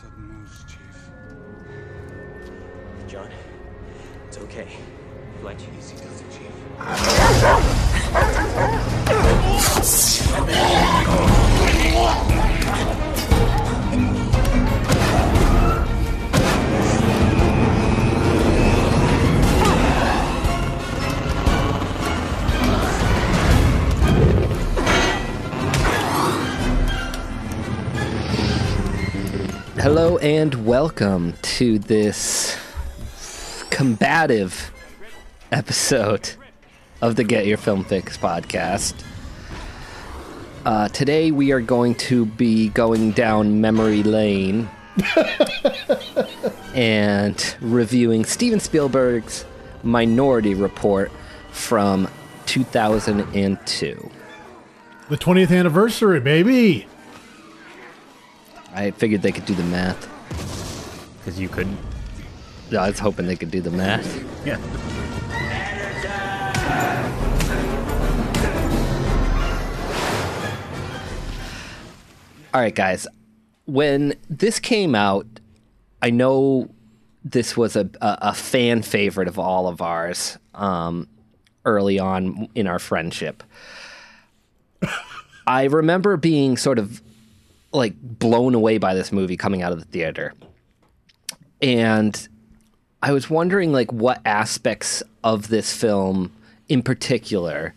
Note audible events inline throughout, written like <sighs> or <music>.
sudden moves, Chief. John, it's okay. Blanche, easy does it, Chief. <laughs> Hello and welcome to this combative episode of the Get Your Film Fix podcast. Uh, today we are going to be going down memory lane <laughs> and reviewing Steven Spielberg's Minority Report from 2002. The 20th anniversary, baby. I figured they could do the math. because you couldn't. I was hoping they could do the math. <laughs> Yeah. All right, guys. When this came out, I know this was a, a, a fan favorite of all of ours um, early on in our friendship. <laughs> I remember being sort of like blown away by this movie coming out of the theater. And I was wondering like what aspects of this film in particular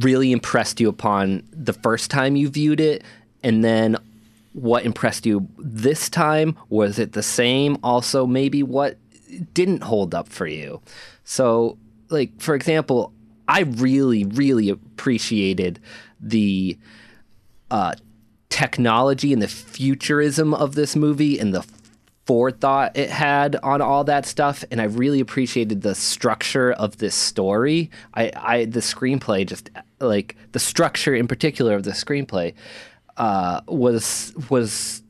really impressed you upon the first time you viewed it and then what impressed you this time? Was it the same? Also maybe what didn't hold up for you? So like for example i really really appreciated the uh, technology and the futurism of this movie and the forethought it had on all that stuff and i really appreciated the structure of this story. I i the screenplay just like the structure in particular of the screenplay uh was was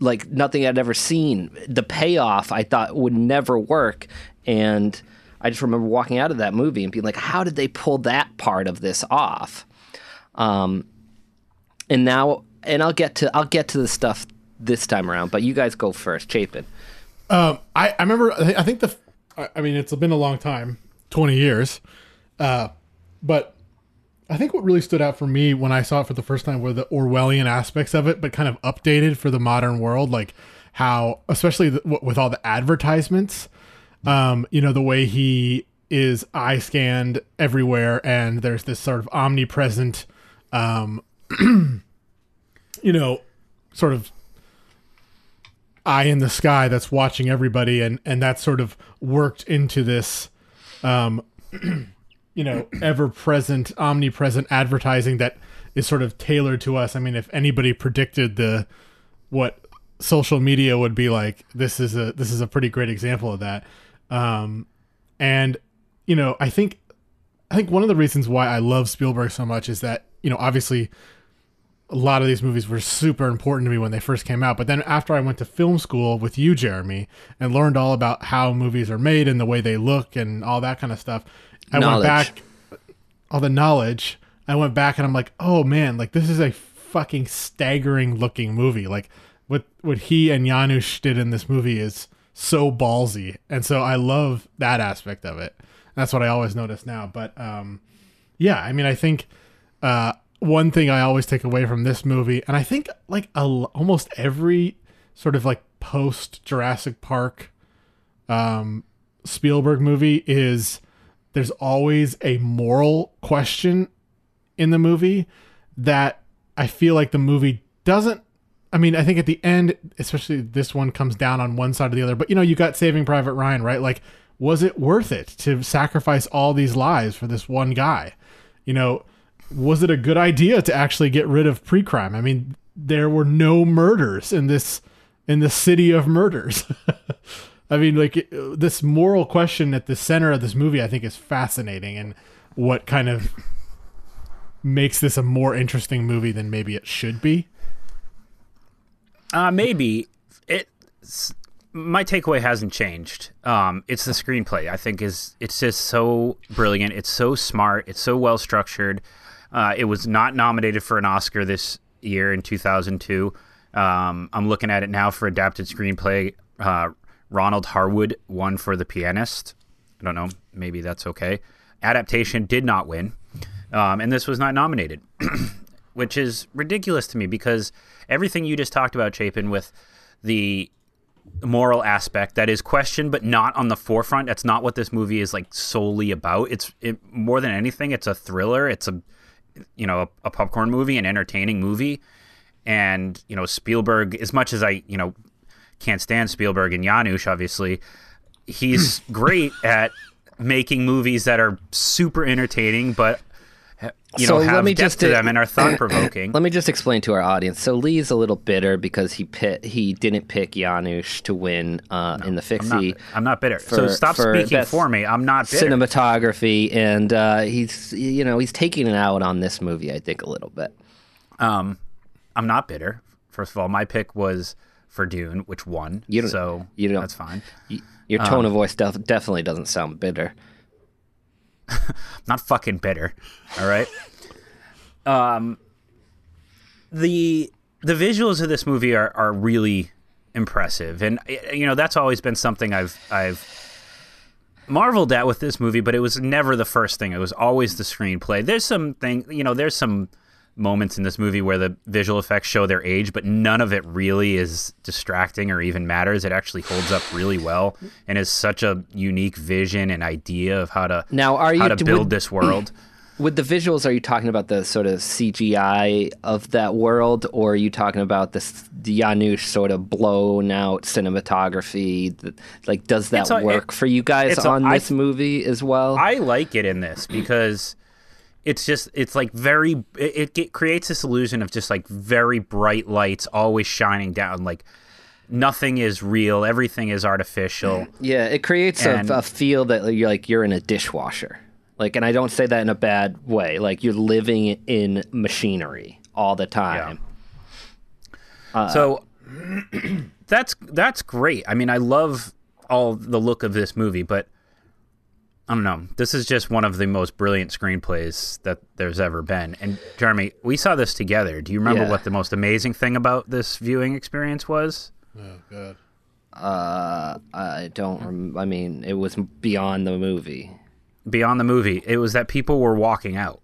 like nothing i'd ever seen. The payoff i thought would never work and i just remember walking out of that movie and being like how did they pull that part of this off? Um and now and i'll get to i'll get to the stuff this time around but you guys go first chapin Um, I, I remember. I think the. I- mean, it's been a long time, twenty years, uh, but I think what really stood out for me when I saw it for the first time were the Orwellian aspects of it, but kind of updated for the modern world, like how, especially the, with all the advertisements, um, you know, the way he is eye scanned everywhere, and there's this sort of omnipresent, um, <clears throat> you know, sort of eye in the sky that's watching everybody and and that sort of worked into this um <clears throat> you know ever present omnipresent advertising that is sort of tailored to us. I mean if anybody predicted the what social media would be like this is a this is a pretty great example of that. Um and you know i think i think one of the reasons why i love spielberg so much is that you know obviously a lot of these movies were super important to me when they first came out. But then after I went to film school with you, Jeremy, and learned all about how movies are made and the way they look and all that kind of stuff, I Knowledge. went back, all the knowledge. I went back and I'm like, oh man, like this is a fucking staggering looking movie. Like what what he and Janusz did in this movie is so ballsy, and so I love that aspect of it. That's what I always notice now. But um, yeah, I mean, I think uh, one thing I always take away from this movie, and I think like a, almost every sort of like post Jurassic Park um, Spielberg movie, is there's always a moral question in the movie that I feel like the movie doesn't. I mean, I think at the end, especially this one comes down on one side or the other, but you know, you got Saving Private Ryan, right? Like, was it worth it to sacrifice all these lives for this one guy? You know, was it a good idea to actually get rid of pre-crime? I mean, there were no murders in this in the city of murders. <laughs> I mean, like this moral question at the center of this movie, I think, is fascinating and what kind of makes this a more interesting movie than maybe it should be. Uh, maybe it. My takeaway hasn't changed. Um, it's the screenplay. I think is it's just so brilliant. It's so smart. It's so well structured. Uh, it was not nominated for an Oscar this year in 2002. Um, I'm looking at it now for adapted screenplay. Uh, Ronald Harwood won for The Pianist. I don't know. Maybe that's okay. Adaptation did not win, um, and this was not nominated, <clears throat> which is ridiculous to me because everything you just talked about, Chapin, with the moral aspect that is questioned but not on the forefront that's not what this movie is like solely about it's it, more than anything it's a thriller it's a you know a, a popcorn movie an entertaining movie. And you know Spielberg as much as I you know can't stand Spielberg and Janusz obviously he's <coughs> great at making movies that are super entertaining but you So know let have me depth just, to them and are thought provoking <clears throat> Let me just explain to our audience. So Lee's a little bitter because he pit, he didn't pick Janusz to win uh, in the I'm not, Fixie I'm not bitter so stop for speaking for me I'm not bitter cinematography, and uh, he's you know he's taking it out on this movie. I think a little bit. Um, I'm not bitter. First of all, my pick was for Dune, which won. You don't- so you don't- that's fine. Y- Your Um, tone of voice def- definitely doesn't sound bitter. <laughs> not fucking bitter. All right. <laughs> um, the the visuals of this movie are are really impressive, and you know that's always been something I've I've marveled at with this movie, but it was never the first thing. It was always the screenplay. There's some thing, you know, there's some moments in this movie where the visual effects show their age, but none of it really is distracting or even matters. It actually holds up really well and is such a unique vision and idea of how to Now, are you, how to build would- this world. <clears throat> With the visuals, are you talking about the sort of CGI of that world, or are you talking about this the Janusz sort of blown out cinematography? Like, does that work it- for you guys on I- this movie as well? I like it in this because it's just it's like very it, it creates this illusion of just like very bright lights always shining down like nothing is real everything is artificial Yeah, it creates And- a, a feel that you're like you're in a dishwasher. Like, and I don't say that in a bad way. Like you're living in machinery all the time. Yeah. Uh, so <clears throat> that's that's great i mean i love all the look of this movie but i don't know this is just one of the most brilliant screenplays that there's ever been and jeremy we saw this together do you remember Yeah. what the most amazing thing about this viewing experience was Oh god. Uh, I don't. Rem- I mean, it was beyond the movie. beyond the movie, it was that people were walking out,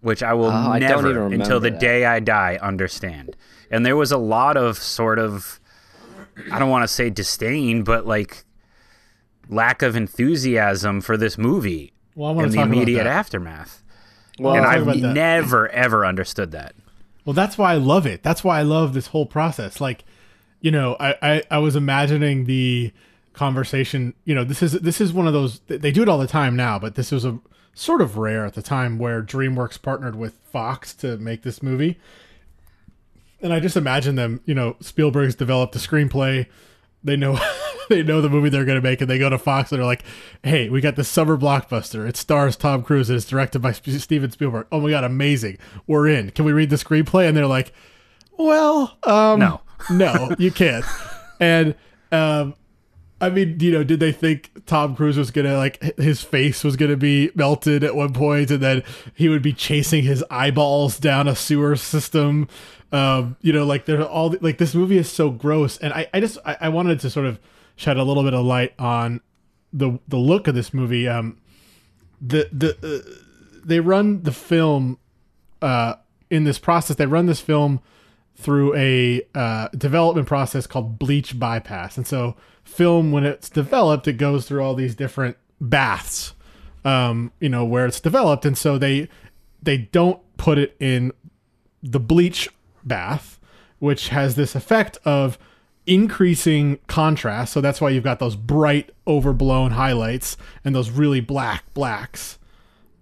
which I will Oh, I don't never, even until the that. day I die, understand. And there was a lot of sort of, I don't want to say disdain, but like lack of enthusiasm for this movie Well, in the immediate aftermath. Well, and I've never, ever understood that. Well, that's why I love it. That's why I love this whole process. Like, you know, I, I, I was imagining the conversation. You know, this is this is one of those. They do it all the time now, but this was a sort of rare at the time where DreamWorks partnered with Fox to make this movie. And I just imagine them. You know, Spielberg's developed the screenplay. They know <laughs> <laughs> they know the movie they're going to make, and they go to Fox and they're like, "Hey, we got this summer blockbuster. It stars Tom Cruise and it's directed by Steven Spielberg. Oh my god, amazing! We're in. Can we read the screenplay?" And they're like, "Well, um, No. <laughs> no, you can't." and um, I mean, you know, did they think Tom Cruise was gonna like his face was gonna be melted at one point, and then he would be chasing his eyeballs down a sewer system? Um, you know, like they're all like this movie is so gross, and I, I just I, I wanted to sort of shed a little bit of light on the the look of this movie. Um, the the uh, they run the film uh in this process. They run this film through a uh, development process called bleach bypass. And so, film when it's developed, it goes through all these different baths, um, you know, where it's developed. And so they they don't put it in the bleach bath, which has this effect of increasing contrast. So that's why you've got those bright, overblown highlights and those really black blacks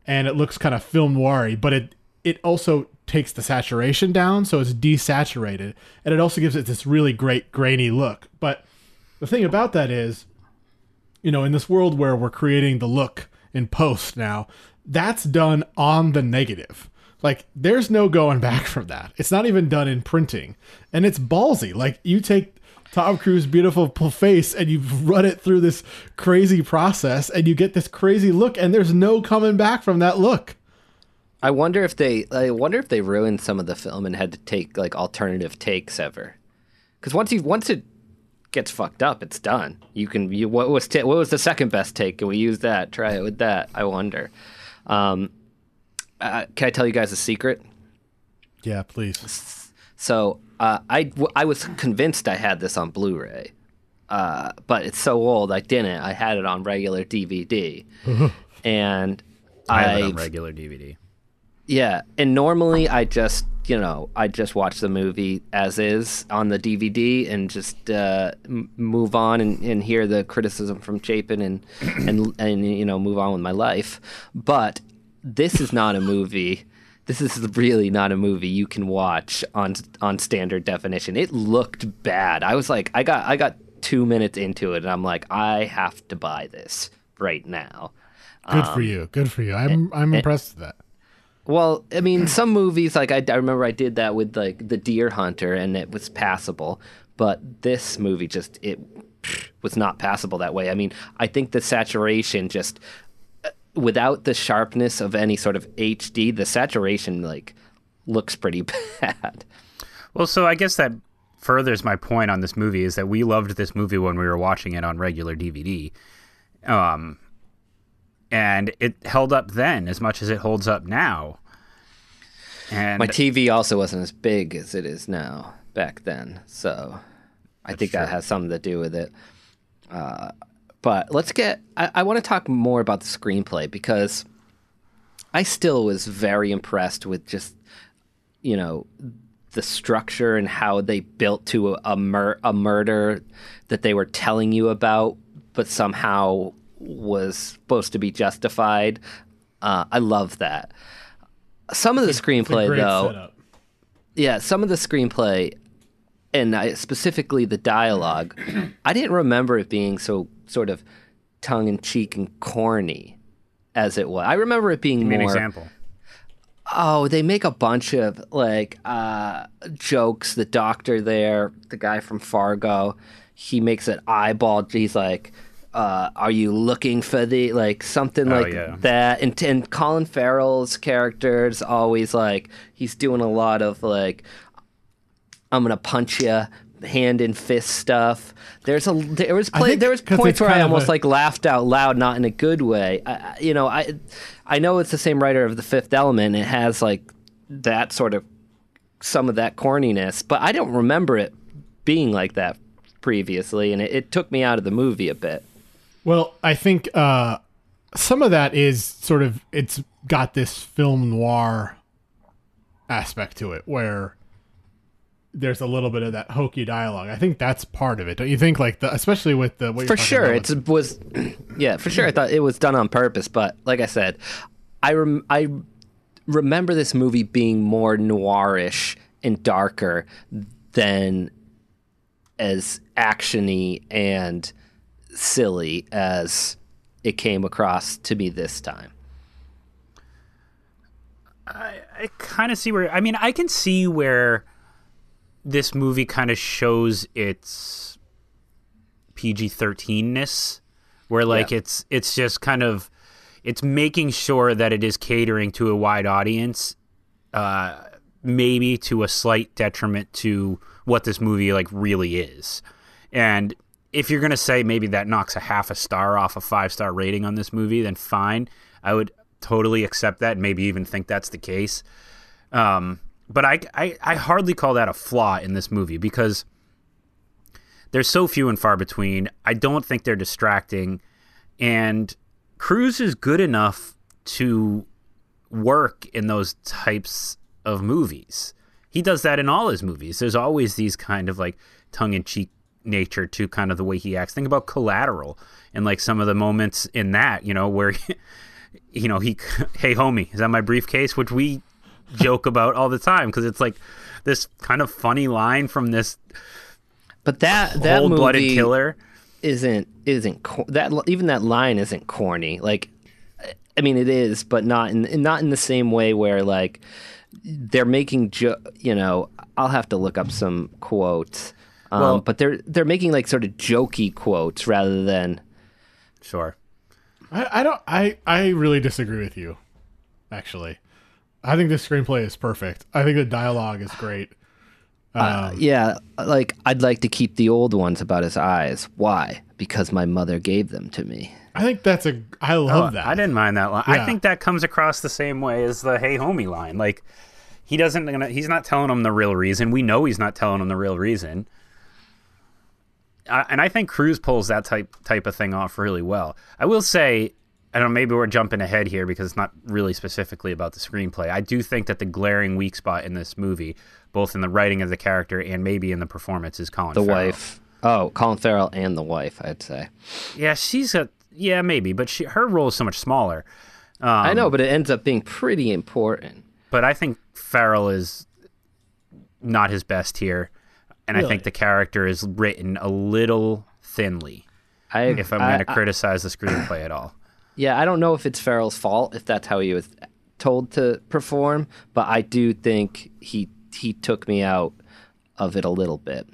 and it looks kind of film noiry, but it it also takes the saturation down, so it's desaturated, and it also gives it this really great grainy look. But the thing about that is, you know, in this world where we're creating the look in post now, that's done on the negative. Like there's no going <laughs> back from that. It's not even done in printing, and it's ballsy. Like you take Tom Cruise's beautiful face and you run it through this crazy process, and you get this crazy look, and there's no coming back from that look. I wonder if they. I wonder if they ruined some of the film and had to take like alternative takes ever. because once you once it gets fucked up, it's done. You can you what was t- what was the second best take? Can we use that? Try it with that. I wonder. Um, uh, can I tell you guys a secret? Yeah, please. So uh, I I was convinced I had this on Blu-ray, uh, but it's so old I didn't. I had it on regular DVD, <laughs> and I have it on regular DVD. yeah, and normally I just you know I just watch the movie as is on the DVD and just uh, m- move on and, and hear the criticism from Chapin and and and you know move on with my life. But this is not a movie. This is really not a movie you can watch on on standard definition. It looked bad. I was like, I got I got two minutes into it, and I'm like, I have to buy this right now. Good for um, you. Good for you. I'm I'm impressed with that. Well, I mean, some movies like I, I remember I did that with like the Deer Hunter, and it was passable. But this movie just it was not passable that way. I mean, I think the saturation just without the sharpness of any sort of HD, the saturation like looks pretty <laughs> bad. Well, so I guess that furthers my point on this movie is that we loved this movie when we were watching it on regular DVD. Um, and it held up then as much as it holds up now. And My TV also wasn't as big as it is now back then, so I think that has something to do with it. Uh, but let's get. I, I want to talk more about the screenplay because I still was very impressed with just you know the structure and how they built to a, a, mur- a murder that they were telling you about, but somehow was supposed to be justified. Uh, I love that. Some of the It's screenplay, though, setup. yeah, some of the screenplay, and I, specifically the dialogue, <clears throat> I didn't remember it being so sort of tongue in cheek and corny as it was. I remember it being give me an example. Oh, they make a bunch of like uh, jokes. The doctor there, the guy from Fargo, he makes an eyeball. He's like, uh, "Are you looking for the like something Oh, like yeah. that?" And and Colin Farrell's character is always like he's doing a lot of like, "I'm gonna punch you." Hand and fist stuff. There's a there was play, think there was points where i almost a- like laughed out loud not in a good way. I, I- you know i i know it's the same writer of the fifth element. It has like that sort of some of that corniness but i don't remember it being like that previously and it, it took me out of the movie a bit. Well, I think uh, some of that is sort of it's got this film noir aspect to it where there's a little bit of that hokey dialogue. I think that's part of it. Don't you think? Like the especially with the what you're for sure about it's with- was <clears throat> yeah for sure i thought it was done on purpose but like i said i rem- i remember this movie being more noirish and darker than as actiony and silly as it came across to me this time I, I kind of see where I mean I can see where this movie kind of shows its PG 13ness, where like Yeah. it's it's just kind of it's making sure that it is catering to a wide audience, uh, maybe to a slight detriment to what this movie like really is, and if you're gonna say maybe that knocks a half a star off a five star rating on this movie, then fine. I would totally accept that, maybe even think that's the case. Um, but I, I, I hardly call that a flaw in this movie because they're so few and far between. I don't think they're distracting, and Cruise is good enough to work in those types of movies. He does that in all his movies. There's always these kind of like tongue in cheek nature to kind of the way he acts. Think about Collateral and like some of the moments in that, you know, where He, <laughs> you know, he <laughs> hey homie, is that my briefcase which we joke about all the time because it's like this kind of funny line from this but that that cold-blooded movie killer. isn't isn't cor- that even that line isn't corny. Like, I mean, it is, but not in not in the same way where like they're making jo- you know. I'll have to look up some quotes, um, Well- but they're they're making like sort of jokey quotes rather than Sure. I, I don't. I I really disagree with you. Actually, I think the screenplay is perfect. I think the dialogue is great. Uh, yeah, like I'd like to keep the old ones about his eyes. Why? Because my mother gave them to me. I think that's a. I love that. Oh, I didn't mind that line. Yeah. I think that comes across the same way as the "Hey homie" line. Like he doesn't. gonna- He's not telling him the real reason. We know he's not telling him the real reason. I, and I think Cruise pulls that type type of thing off really well. I will say, I don't know. Maybe we're jumping ahead here because it's not really specifically about the screenplay. I do think that the glaring weak spot in this movie, both in the writing of the character and maybe in the performance, is Colin. The Farrell. wife. Oh, Colin Farrell and the wife, I'd say. Yeah, she's a yeah maybe, but she, her role is so much smaller. Um, I know, but it ends up being pretty important. but I think Farrell is not his best here, and I think the character is written a little thinly. I, If I'm going to criticize the screenplay at all, yeah, I don't know if it's Farrell's fault if that's how he was told to perform, but I do think he he took me out of it a little bit.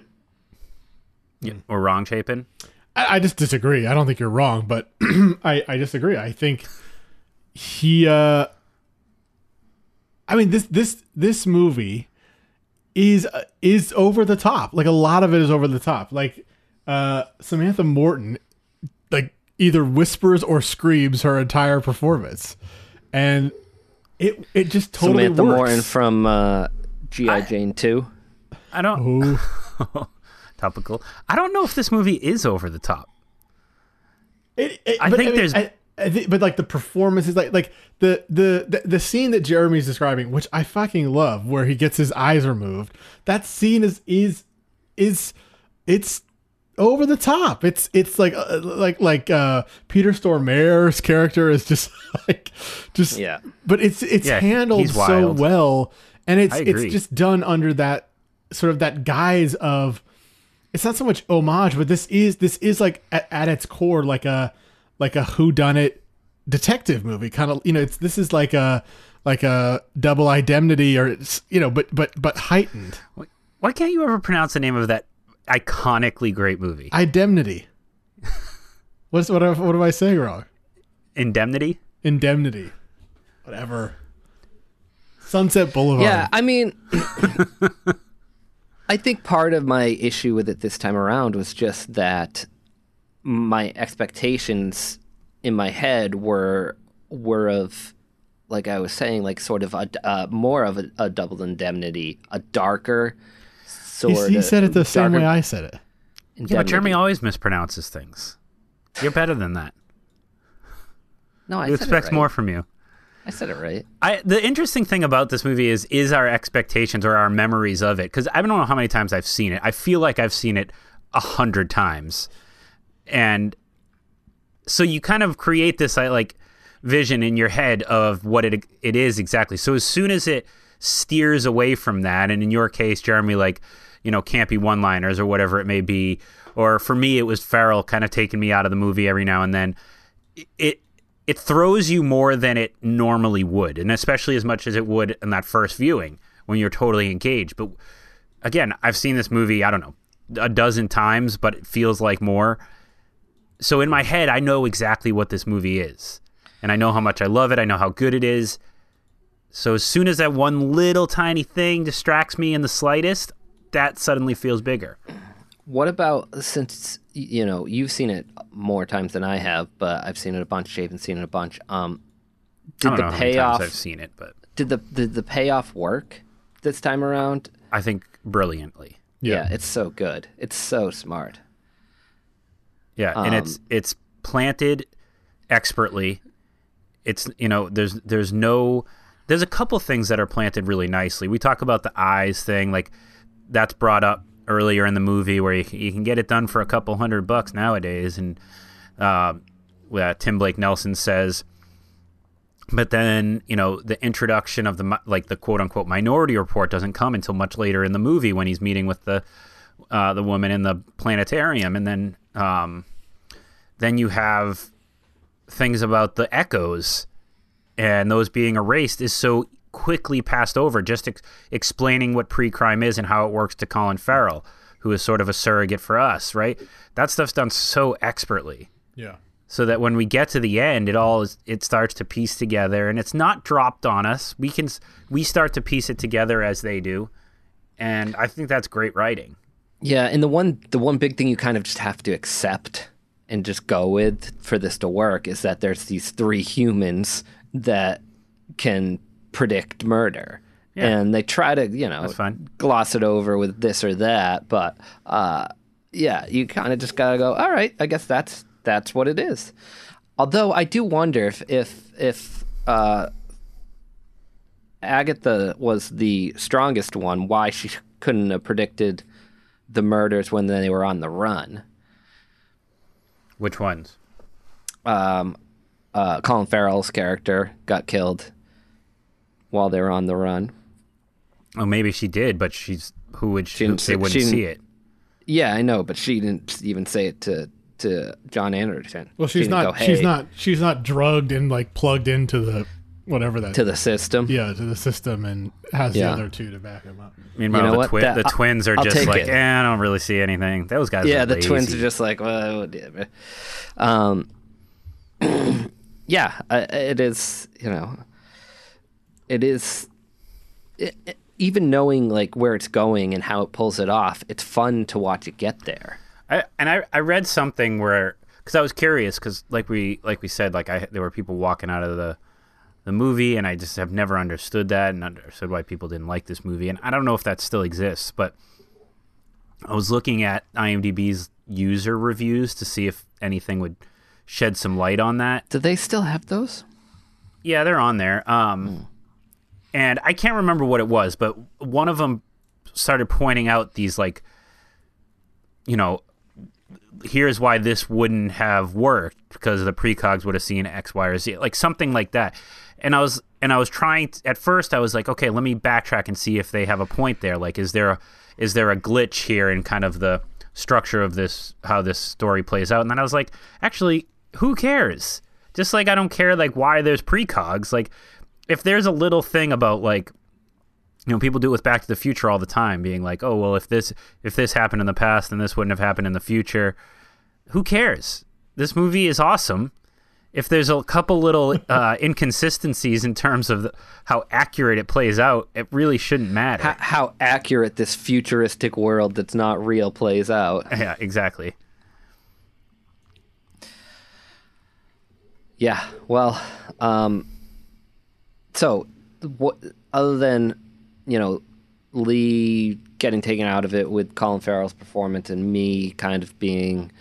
Yeah. or wrong, Chapin. I, I just disagree. I don't think you're wrong, but <clears throat> I, I disagree. I think he. uh I mean this this this movie is uh, is over the top. Like a lot of it is over the top. Like uh Samantha Morton, like either whispers or screams her entire performance, and it it just totally Samantha works. Morton from uh, GI Jane Two. I don't <laughs> topical. I don't know if this movie is over the top. It, it, I but, think mean, there's- I, I but like the performances, like like the, the the the scene that Jeremy's describing, which I fucking love, where he gets his eyes removed. That scene is is is it's over the top. It's it's like uh, like like uh Peter Stormare's character is just <laughs> like just Yeah. but it's it's Yeah, handled so well, and it's it's just done under that sort of that guise of it's not so much homage, but this is this is like at, at its core like a like a who done it detective movie kind of you know it's this is like a like a double indemnity or it's you know but but but heightened Why can't you ever pronounce the name of that iconically great movie? indemnity. What's what am- what am I saying wrong? Indemnity. Indemnity, whatever. Sunset Boulevard. Yeah, I mean, <coughs> I think part of my issue with it this time around was just that my expectations in my head were were of like I was saying, like sort of a uh, more of a, a double indemnity, a darker he, he said it the same way I said it. Yeah, but Jeremy always mispronounces things. You're better than that. No, I He said it expects right. more from you. I said it right. I, the interesting thing about this movie is is our expectations or our memories of it because I don't know how many times I've seen it. I feel like I've seen it a hundred times, and so you kind of create this uh, like vision in your head of what it it is exactly. So as soon as it steers away from that, and in your case, Jeremy, like you know, campy one liners or whatever it may be, or for me, it was Farrell kind of taking me out of the movie every now and then. It it throws you more than it normally would, and especially as much as it would in that first viewing when you're totally engaged. But again, I've seen this movie, I don't know, a dozen times, but it feels like more. So in my head, I know exactly what this movie is, and I know how much I love it. I know how good it is. So as soon as that one little tiny thing distracts me in the slightest, that suddenly feels bigger. What about since you know you've seen it more times than I have, but I've seen it a bunch. Chapin's seen it a bunch. Um, did I don't the know how many payoff? times I've seen it, but Did the did the payoff work this time around? I think brilliantly. Yeah. it's so good. It's so smart. Yeah, and it's Um, it's planted expertly. It's you know there's there's no there's a couple things that are planted really nicely. We talk about the eyes thing, like that's brought up earlier in the movie where you, you can get it done for a couple hundred bucks nowadays, and uh, yeah, Tim Blake Nelson says. But then you know the introduction of the like the quote unquote Minority Report doesn't come until much later in the movie when he's meeting with the uh, the woman in the planetarium, and then um, then you have things about the echoes and those being erased is so quickly passed over, just ex- explaining what pre-crime is and how it works to Colin Farrell, who is sort of a surrogate for us, right? That stuff's done so expertly Yeah. so that when we get to the end it all is it starts to piece together and it's not dropped on us we can we start to piece it together as they do and I think that's great writing. Yeah, and the one the one big thing you kind of just have to accept and just go with for this to work is that there's these three humans that can predict murder. Yeah. And they try to, you know, gloss it over with this or that, but uh yeah, you kind of just got to go, all right, I guess that's that's what it is. Although I do wonder if if if uh Agatha was the strongest one, why she couldn't have predicted the murders when they were on the run. Which ones? Um, uh, Colin Farrell's character got killed while they were on the run. Oh, maybe she did, but she's who would she, didn't they see- wouldn't she didn't- see it. Yeah, I know, but she didn't even say it to to John Anderton. Well, she's didn't not. go, She's not. She's not drugged and like plugged into the whatever that. to the system. yeah, to the system and has Yeah. the other two to back him up. Meanwhile, You know the, twi- That- the I- twins are I'll just take like, it. eh, I don't really see anything. Those guys. yeah, are the twins are just like, well, whatever. <clears throat> Um, <clears throat> yeah, it is. You know, it is. It, it- even knowing like where it's going and how it pulls it off, it's fun to watch it get there. I, and I, I read something where because I was curious because like we like we said like I there were people walking out of the the movie and I just have never understood that and understood why people didn't like this movie and I don't know if that still exists but I was looking at IMDb's user reviews to see if anything would shed some light on that Do they still have those? yeah, they're on there. Um, and I can't remember what it was, but one of them started pointing out these like, you know, here's why this wouldn't have worked because the precogs would have seen X, Y, or Z, like something like that. And I was and I was trying to, at first I was like, okay, let me backtrack and see if they have a point there. Like, is there a is there a glitch here in kind of the structure of this how this story plays out? And then I was like, actually, who cares? Just like I don't care like why there's precogs. Like if there's a little thing about like you know people do it with back to the future all the time being like oh well if this if this happened in the past then this wouldn't have happened in the future who cares this movie is awesome if there's a couple little <laughs> uh, inconsistencies in terms of the, how accurate it plays out it really shouldn't matter How, how accurate this futuristic world that's not real plays out. <laughs> yeah exactly Yeah. Well, um, so what other than you know Lee getting taken out of it with Colin Farrell's performance and me kind of being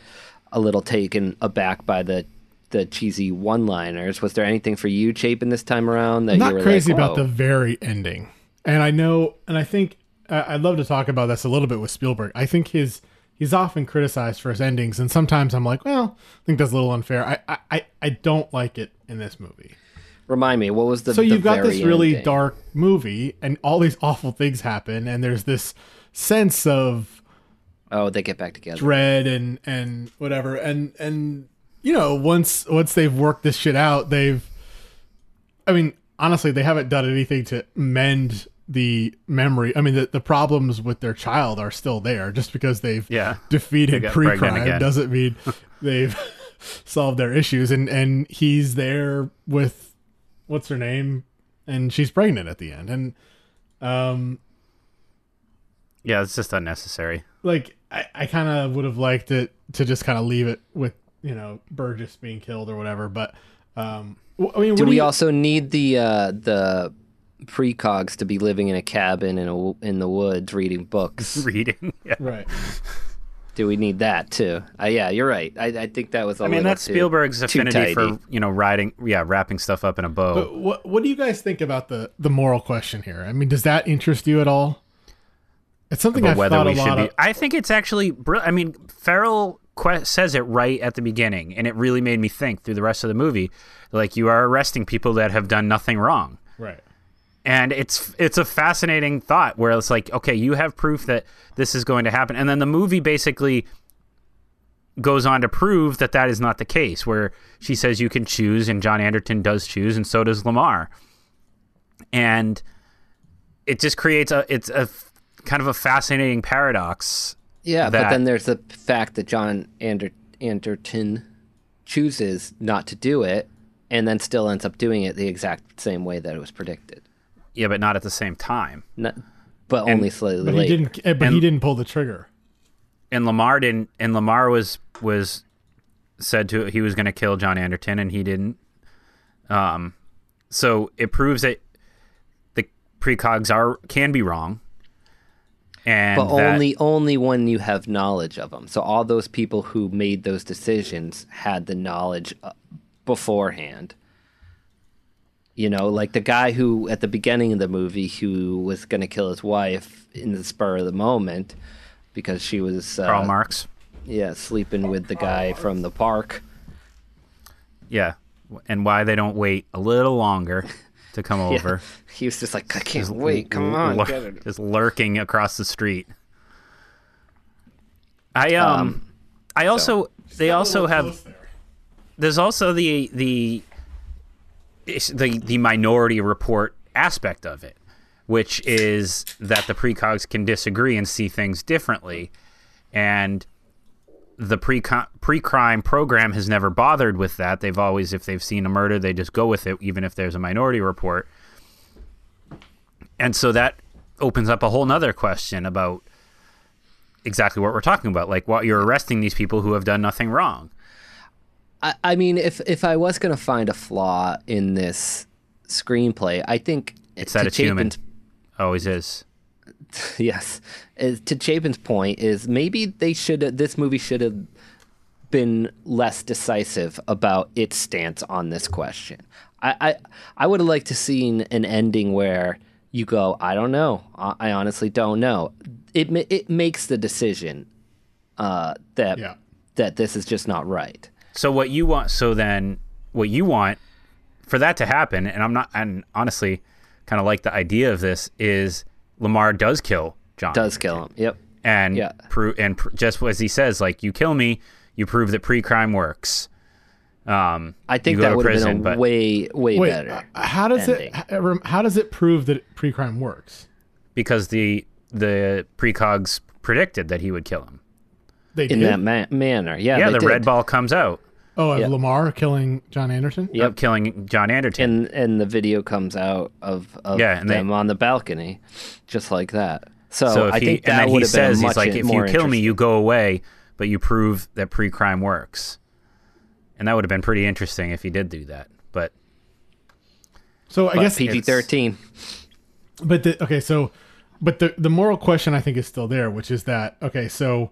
a little taken aback by the the cheesy one-liners, was there anything for you, Chapin, this time around that I'm you not were crazy like, about the very ending, and I know, and I think I I'd love to talk about this a little bit with Spielberg. I think his he's often criticized for his endings, and sometimes I'm like, well, I think that's a little unfair. I, I, I don't like it in this movie. Remind me, what was the So you've got this really ending? dark movie, and all these <laughs> awful things happen, and there's this sense of Oh, they get back together. dread and and whatever and and you know once once they've worked this shit out they've i mean honestly they haven't done anything to mend the memory i mean the, the problems with their child are still there just because they've Yeah. defeated got pregnant pre-crime again. doesn't mean <laughs> they've <laughs> solved their issues and and he's there with what's her name and she's pregnant at the end and um yeah it's just unnecessary like I, I kind of would have liked it to just kind of leave it with you know Burgess being killed or whatever. But um, w- I mean, Do what we you, also need the uh, the precogs to be living in a cabin in a, in the woods reading books? <laughs> reading yeah. right? Do we need that too? Uh, yeah, you're right. I, I think that was. I I mean that's Spielberg's affinity for you know writing yeah wrapping stuff up in a bow But what what do you guys think about the the moral question here? I mean, does that interest you at all? It's something about I've whether thought we a should lot be. of. I think it's actually. br- I mean, Farrell que- says it right at the beginning, and it really made me think through the rest of the movie. Like you are arresting people that have done nothing wrong, Right. And it's it's a fascinating thought where it's like, okay, you have proof that this is going to happen, and then the movie basically goes on to prove that that is not the case. Where she says you can choose, and John Anderton does choose, and so does Lamar, and it just creates a it's a kind of a fascinating paradox Yeah, that- but then there's the fact that John Ander- Anderton chooses not to do it, and then still ends up doing it the exact same way that it was predicted. Yeah, but not at the same time. Not, but only slightly But late. he didn't. eh, But he didn't pull the trigger. and Lamar didn't. And Lamar was was said to he was going to kill John Anderton, and he didn't. Um, so it proves that the precogs are can be wrong, and but that- only only when you have knowledge of them. So all those people who made those decisions had the knowledge uh, beforehand. You know, like the guy who at the beginning of the movie who was going to kill his wife in the spur of the moment because she was uh, Karl Marx. yeah sleeping with the guy from the park. Yeah, and why they don't wait a little longer to come <laughs> Yeah. over. He was just like, I can't wait. Come on, Lur- get it." just lurking across the street. I um, Um, I also they also have there's also the the it's the the minority report aspect of it, which is that the precogs can disagree and see things differently, and the pre pre crime program has never bothered with that. They've always, if they've seen a murder, they just go with it, even if there's a minority report. And so that opens up a whole nother question about exactly what we're talking about. Like, what you're arresting these people who have done nothing wrong. I, I mean, if if I was going to find a flaw in this screenplay, I think It's that it's human. Always is. <laughs> yes, is- to Chapin's point is maybe they should this movie should have been less decisive about its stance on this question. I I, I would have liked to seen an ending where you go, I don't know, I, I honestly don't know. It it makes the decision uh, that Yeah. that this is just not right. So what you want? So then, what you want for that to happen? And I'm not. And honestly, kind of like the idea of this is Lamar does kill John. Does kill him. Yep. and Yeah. pro- and pr- just as he says, like you kill me, you prove that pre-crime works. Um, I think that to would have been a but way way Wait, better. uh, how does ending. it? How does it prove that pre-crime works? because the the precogs predicted that he would kill him. They in did. that ma- manner. Yeah, Yeah, they the did. red ball comes out oh, of Lamar killing John Anderton. Yep. of killing John Anderton. and and the video comes out of, of Yeah, and they- them on the balcony, just like that. So, so if I he think and that then would he have been a says much he's like, if you kill me, you go away, but you prove that pre-crime works. And that would have been pretty interesting if he did do that. But So I But guess PG thirteen. But the okay, so but the the moral question I think is still there, which is that okay, so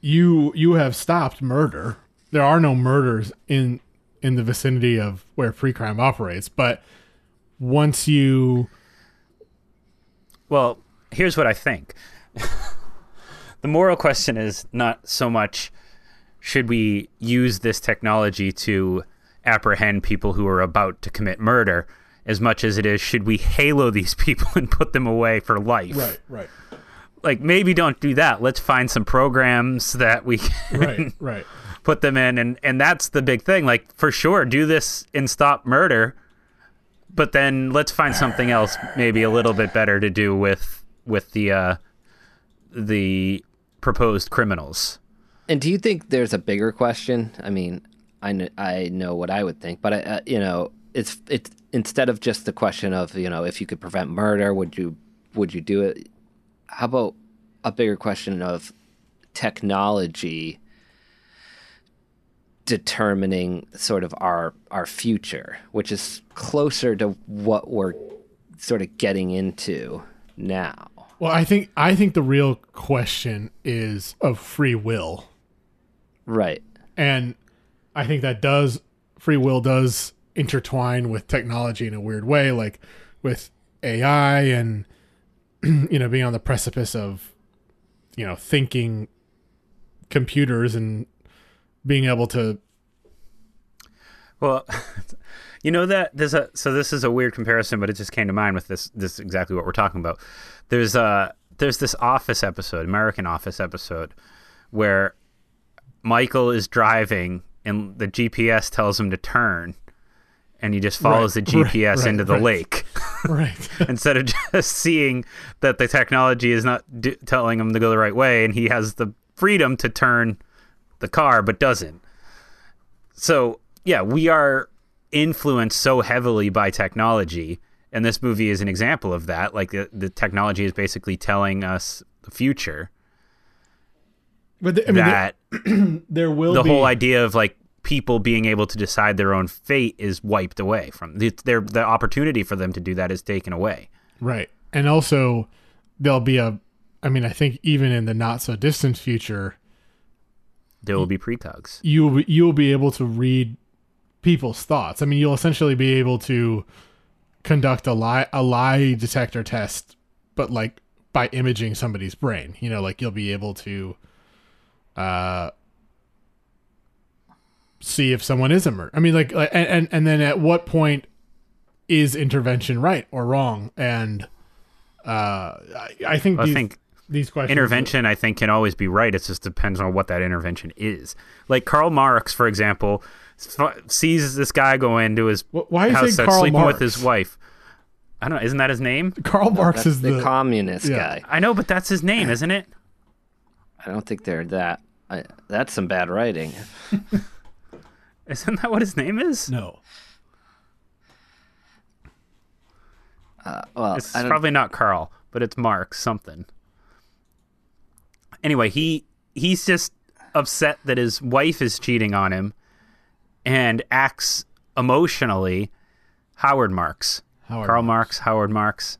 you you have stopped murder. There are no murders in in the vicinity of where pre-crime operates, but once you Well, here's what I think. <laughs> the moral question is not so much should we use this technology to apprehend people who are about to commit murder as much as it is should we halo <laughs> these people and put them away for life. Right right, Like maybe don't do that. Let's find some programs that we can right, right. Put them in and and that's the big thing. Like for sure do this and stop murder but then let's find something else maybe a little bit better to do with with the uh the proposed criminals And do you think there's a bigger question? I mean, I kn- I know what I would think, but I, uh, you know, it's it's instead of just the question of you know if you could prevent murder, would you would you do it? How about a bigger question of technology determining sort of our our future, which is closer to what we're sort of getting into now. Well, I think I think the real question is of free will. Right. And I think that does free will does intertwine with technology in a weird way, like with AI and <clears throat> you know being on the precipice of you know thinking computers and being able to well <laughs> you know that there's a so this is a weird comparison but it just came to mind with this this is exactly what we're talking about. There's uh there's this office episode american office episode where michael is driving and the gps tells him to turn and he just follows Right, the gps right, into the right. lake. <laughs> Right. <laughs> Instead of just seeing that the technology is not d- telling him to go the right way and he has the freedom to turn the car but doesn't so yeah we are influenced so heavily by technology and this movie is an example of that. Like the, the technology is basically telling us the future. But the, I mean, that there, <clears throat> there will the be whole idea of like people being able to decide their own fate is wiped away from the, their the opportunity for them to do that is taken away. right, and also there'll be a. I mean, I think even in the not so distant future, There will be precogs. you you'll be able to read people's thoughts. I mean, you'll essentially be able to conduct a lie a lie detector test, but like by imaging somebody's brain. You know, like you'll be able to uh see if someone is a murderer. I mean, like, like and, and and then at what point is intervention right or wrong? And uh, I, I think I these, think these questions intervention I think can always be right. It just depends on what that intervention is. Like Karl Marx, for example, sees this guy go into his Wh- why is house, it starts Karl sleeping Marx? with his wife. I don't know. Isn't that his name? Karl Marx is the, the, communist yeah. guy. I know, but that's his name, <laughs> isn't it? I don't think they're that. I, that's some bad writing. <laughs> Isn't that what his name is? no. Uh, well, It's probably not Carl, but it's Marx something. Anyway, he he's just upset that his wife is cheating on him and acts emotionally Howard Marks. Howard Karl Marx. Marx, Howard Marks.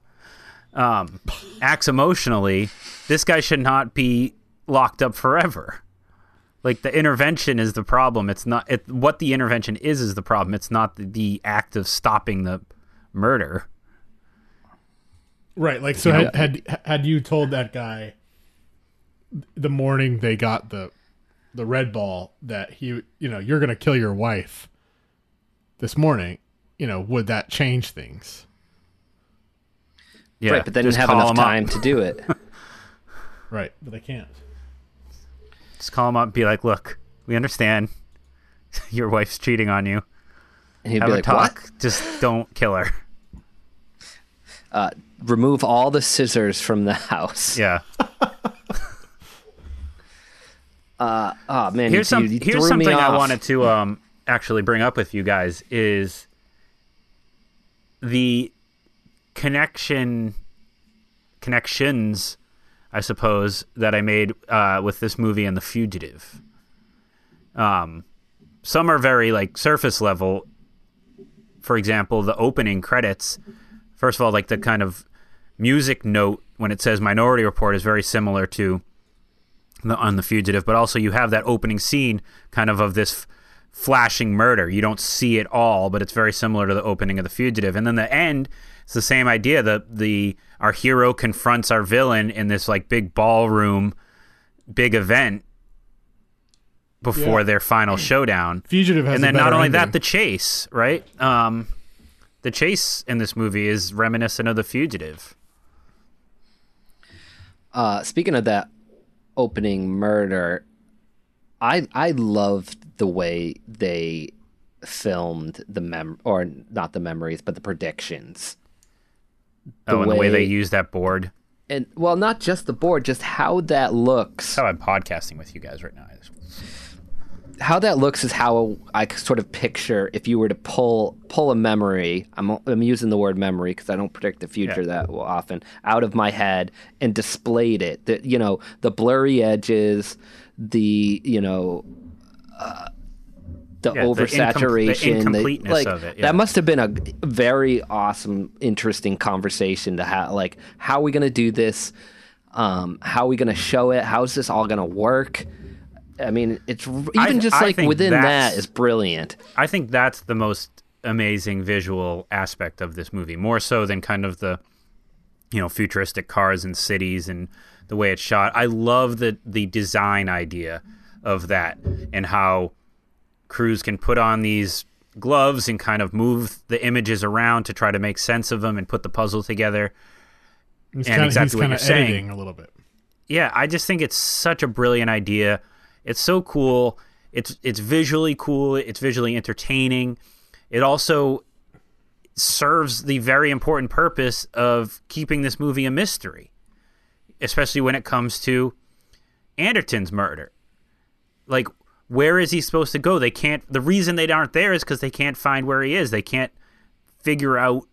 Um, acts emotionally. This guy should not be locked up forever. Like the intervention is the problem. It's not it, what the intervention is is the problem. It's not the, the act of stopping the murder. Right, like so had, had had you told that guy the morning they got the the red ball that he you know you're going to kill your wife this morning, you know, would that change things? Yeah, right, but they didn't have enough time to do it. <laughs> Right, but they can't. Just call him up and be like, look, we understand <laughs> your wife's cheating on you. And he'd Have be a like, talk. "What? Just don't kill her. Uh, remove all the scissors from the house." Yeah. <laughs> Oh man, Here's some. you Here's something me I wanted to um actually bring up with you guys is the connection connections, I suppose, that I made uh, with this movie and The Fugitive. Um, some are very like surface level. For example, the opening credits. First of all, like the kind of music note when it says Minority Report is very similar to on the fugitive, but also you have that opening scene kind of of this f- flashing murder. You don't see it all, but it's very similar to the opening of the fugitive. And then the end, it's the same idea. The the our hero confronts our villain in this like big ballroom, big event before Yeah. their final <clears throat> showdown. Fugitive has and a then not better only that, the chase, right? Um, the chase in this movie is reminiscent of the fugitive. Uh, speaking of that opening murder, I I loved the way they filmed the mem or not the memories, but the predictions. oh, and the way they use that board. And well, not just the board, just how that looks. That's how I'm podcasting with you guys right now. How that looks is how I sort of picture if you were to pull pull a memory. I'm I'm using the word memory because I don't predict the future Yeah. that often out of my head and displayed it. That you know the blurry edges, the you know. Uh, the Yeah, the incom- the oversaturation, the- like of it, yeah. that must have been a very awesome, interesting conversation to have. Like, how are we going to do this? Um, how are we going to show it? How's this all going to work? I mean, it's r- even I- just I like within that's- brilliant. I think that's the most amazing visual aspect of this movie, more so than kind of the you know futuristic cars and cities and the way it's shot. I love the the design idea of that and how Cruise can put on these gloves and kind of move the images around to try to make sense of them and put the puzzle together. He's and kinda, exactly he's what you're saying. a little bit. yeah, I just think it's such a brilliant idea. It's so cool. It's it's visually cool. It's visually entertaining. It also serves the very important purpose of keeping this movie a mystery, especially when it comes to Anderton's murder. Like, where is he supposed to go? They can't. The reason they aren't there is because they can't find where he is. They can't figure out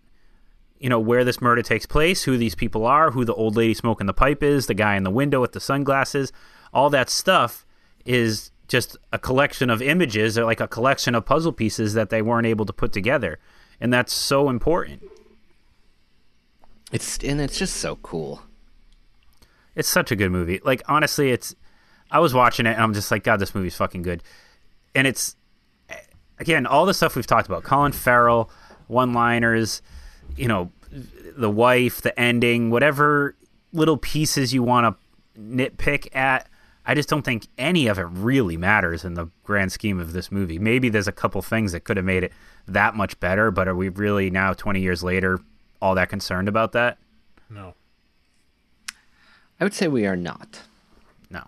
you know, where this murder takes place, who these people are, who the old lady smoking the pipe is, the guy in the window with the sunglasses, all that stuff is just a collection of images or like a collection of puzzle pieces that they weren't able to put together. And that's so important. It's and it's just so cool. It's such a good movie. Like honestly, it's I was watching it and I'm just like, God, this movie's fucking good. And it's again all the stuff we've talked about: Colin Farrell, one-liners, you know, the wife, the ending, whatever little pieces you want to nitpick at. I just don't think any of it really matters in the grand scheme of this movie. Maybe there's a couple things that could have made it that much better, but are we really now 20 years later all that concerned about that? No. I would say we are not. No.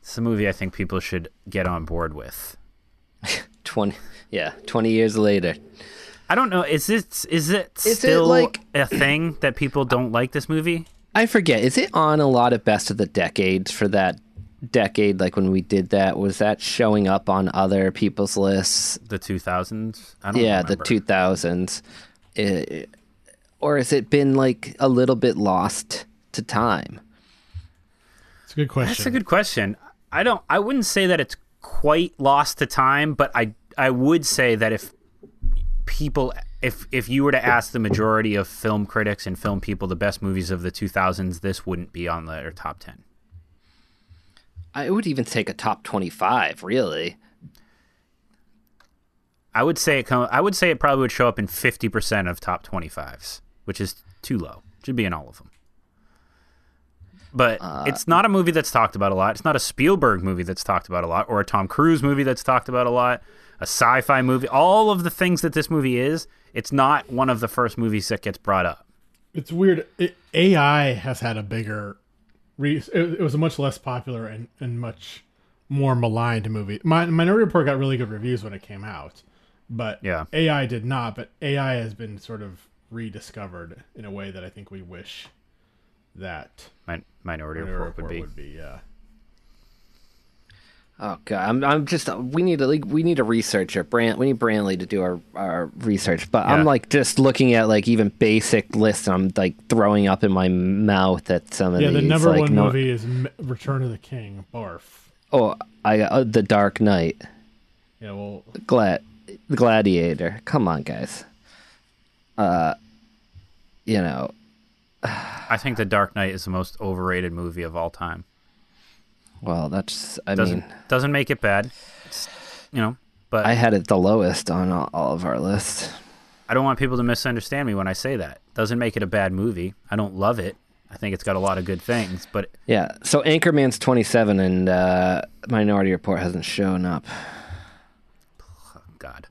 It's a movie I think people should get on board with. <laughs> 20 yeah, 20 years later. I don't know. Is it is it Is it still like- a thing that people don't like this movie? I forget. Is it on a lot of best of the decades for that decade like when we did that was that showing up on other people's lists? The 2000s? I don't Yeah, remember. the 2000s. Uh, or has it been like a little bit lost to time? It's a good question. That's a good question. I don't I wouldn't say that it's quite lost to time, but I I would say that if people if if you were to ask the majority of film critics and film people the best movies of the 2000s, this wouldn't be on their top 10. I would even take a top 25, really. I would say it come, I would say it probably would show up in 50% of top 25s, which is too low. It should be in all of them. But uh, it's not a movie that's talked about a lot. It's not a Spielberg movie that's talked about a lot or a Tom Cruise movie that's talked about a lot, a sci-fi movie. All of the things that this movie is, it's not one of the first movies that gets brought up. It's weird. It, AI has had a bigger. Re, it, it was a much less popular and, and much more maligned movie. My, Minority Report got really good reviews when it came out, but Yeah. AI did not. But AI has been sort of rediscovered in a way that I think we wish that Min- Minority Minority Report would be. would be. Yeah. Oh god, I'm I'm just we need to like, we need a researcher. Brand we need Brantley to do our, our research. But Yeah. I'm like just looking at like even basic lists and I'm like throwing up in my mouth at some of Yeah, these Yeah, the number like, one no- movie is Return of the King. Barf. Oh, I uh, The Dark Knight. Yeah, well, Glad Gladiator. Come on, guys. Uh you know, I think The Dark Knight is the most overrated movie of all time. well, that's I Doesn't mean, doesn't make it bad. It's, you know, but I had it the lowest on all, all of our lists. I don't want people to misunderstand me when I say that. Doesn't make it a bad movie. I don't love it. I think it's got a lot of good things, but Yeah. So Anchorman's 27 and uh Minority Report hasn't shown up. God.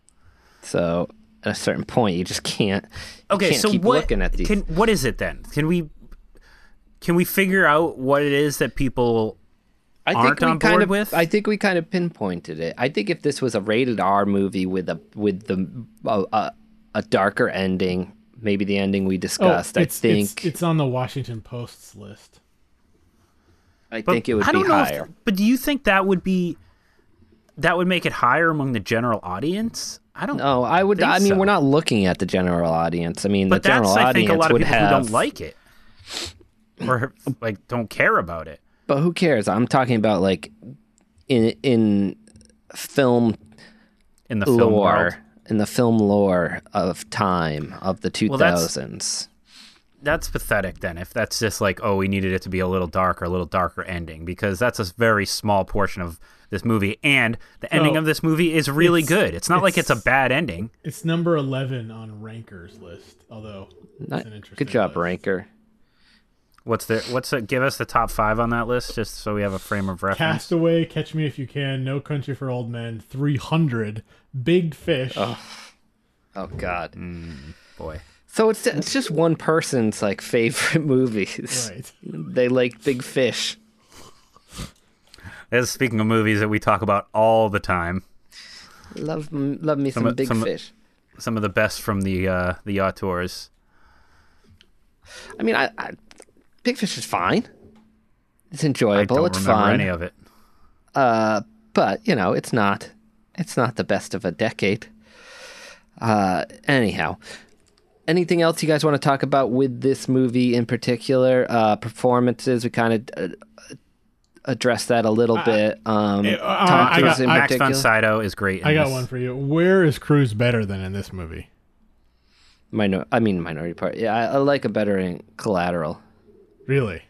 So at a certain point, you just can't. You Okay, can't so keep what looking at these. can what is it then? Can we can we figure out what it is that people I aren't think we on kind board of. with? I think we kind of pinpointed it. I think if this was a rated R movie with a with the a, a, a darker ending, maybe the ending we oh, discussed, I Oh, it's, think it's, it's on the Washington Post's list. I but think it would I be don't know if- higher. but do you think that would be that would make it higher among the general audience? I don't no, I would. I mean, so. we're not looking at the general audience. I mean, But the general that's I think a lot of would people have. who don't like it. Or like don't care about it. but who cares? I'm talking about like in in film In the film lore, world. in the film lore of time of the 2000s. that's- that's pathetic then if that's just like oh we needed it to be a little darker a little darker ending because that's a very small portion of this movie and the ending No, of this movie is really it's- good it's not like it's a bad ending It's number 11 on Ranker's list, although it's Not- an interesting good job, list. Ranker. what's the what's the give us the top five on that list just so we have a frame of reference Castaway, Catch Me If You Can, No Country for Old Men, 300, Big Fish. Oh God. Mm, boy So it's it's just one person's like favorite <laughs> movies. Right. They like Big Fish. As speaking of movies that we talk about all the time Love love me some, Some- Big some- Fish. some of the best from the uh the auteurs I mean, I, I Big Fish is fine. It's enjoyable. i don't it's remember fine. any of it Uh, but you know, it's not. It's not the best of a decade. Uh, anyhow, anything else you guys want to talk about with this movie in particular? Uh, performances, we kind of uh, addressed that a little bit. Um, uh, Tom I Cruise got- in Max particular. von Sydow is great. In I got this. one for you. Where is Cruise better than in this movie? Minor, I mean Minority Part. Yeah, I, I like it better in Collateral. Really?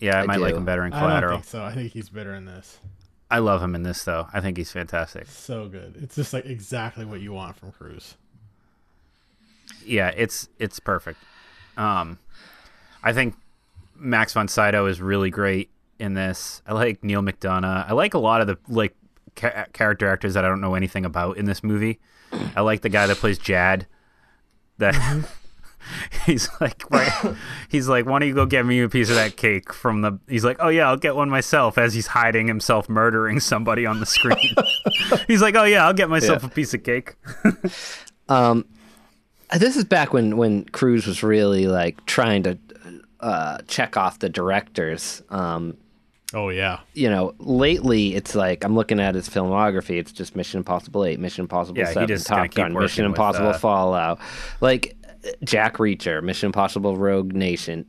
Yeah, I, I might like him better in I don't Collateral. think so. I think he's better in this. I love him in this though. I think he's fantastic. So good. It's just like exactly what you want from Cruise. Yeah, it's it's perfect. Um, I think Max von Sydow is really great in this. I like Neal McDonough. I like a lot of the like ca- character actors that I don't know anything about in this movie. I like the guy that plays Jad. That <laughs> he's like, why, he's like, why don't you go get me a piece of that cake from the? He's like, oh yeah, I'll get one myself. As he's hiding himself murdering somebody on the screen. <laughs> he's like, oh yeah, I'll get myself Yeah. a piece of cake. <laughs> Um, this is back when when Cruise was really like trying to uh, check off the directors. Um, Oh yeah. you know, lately it's like I'm looking at his filmography. It's just Mission Impossible Eight, Mission Impossible Yeah, he Seven, Top Gun, Mission with, Impossible uh, Fallout, like Jack Reacher, Mission Impossible Rogue Nation,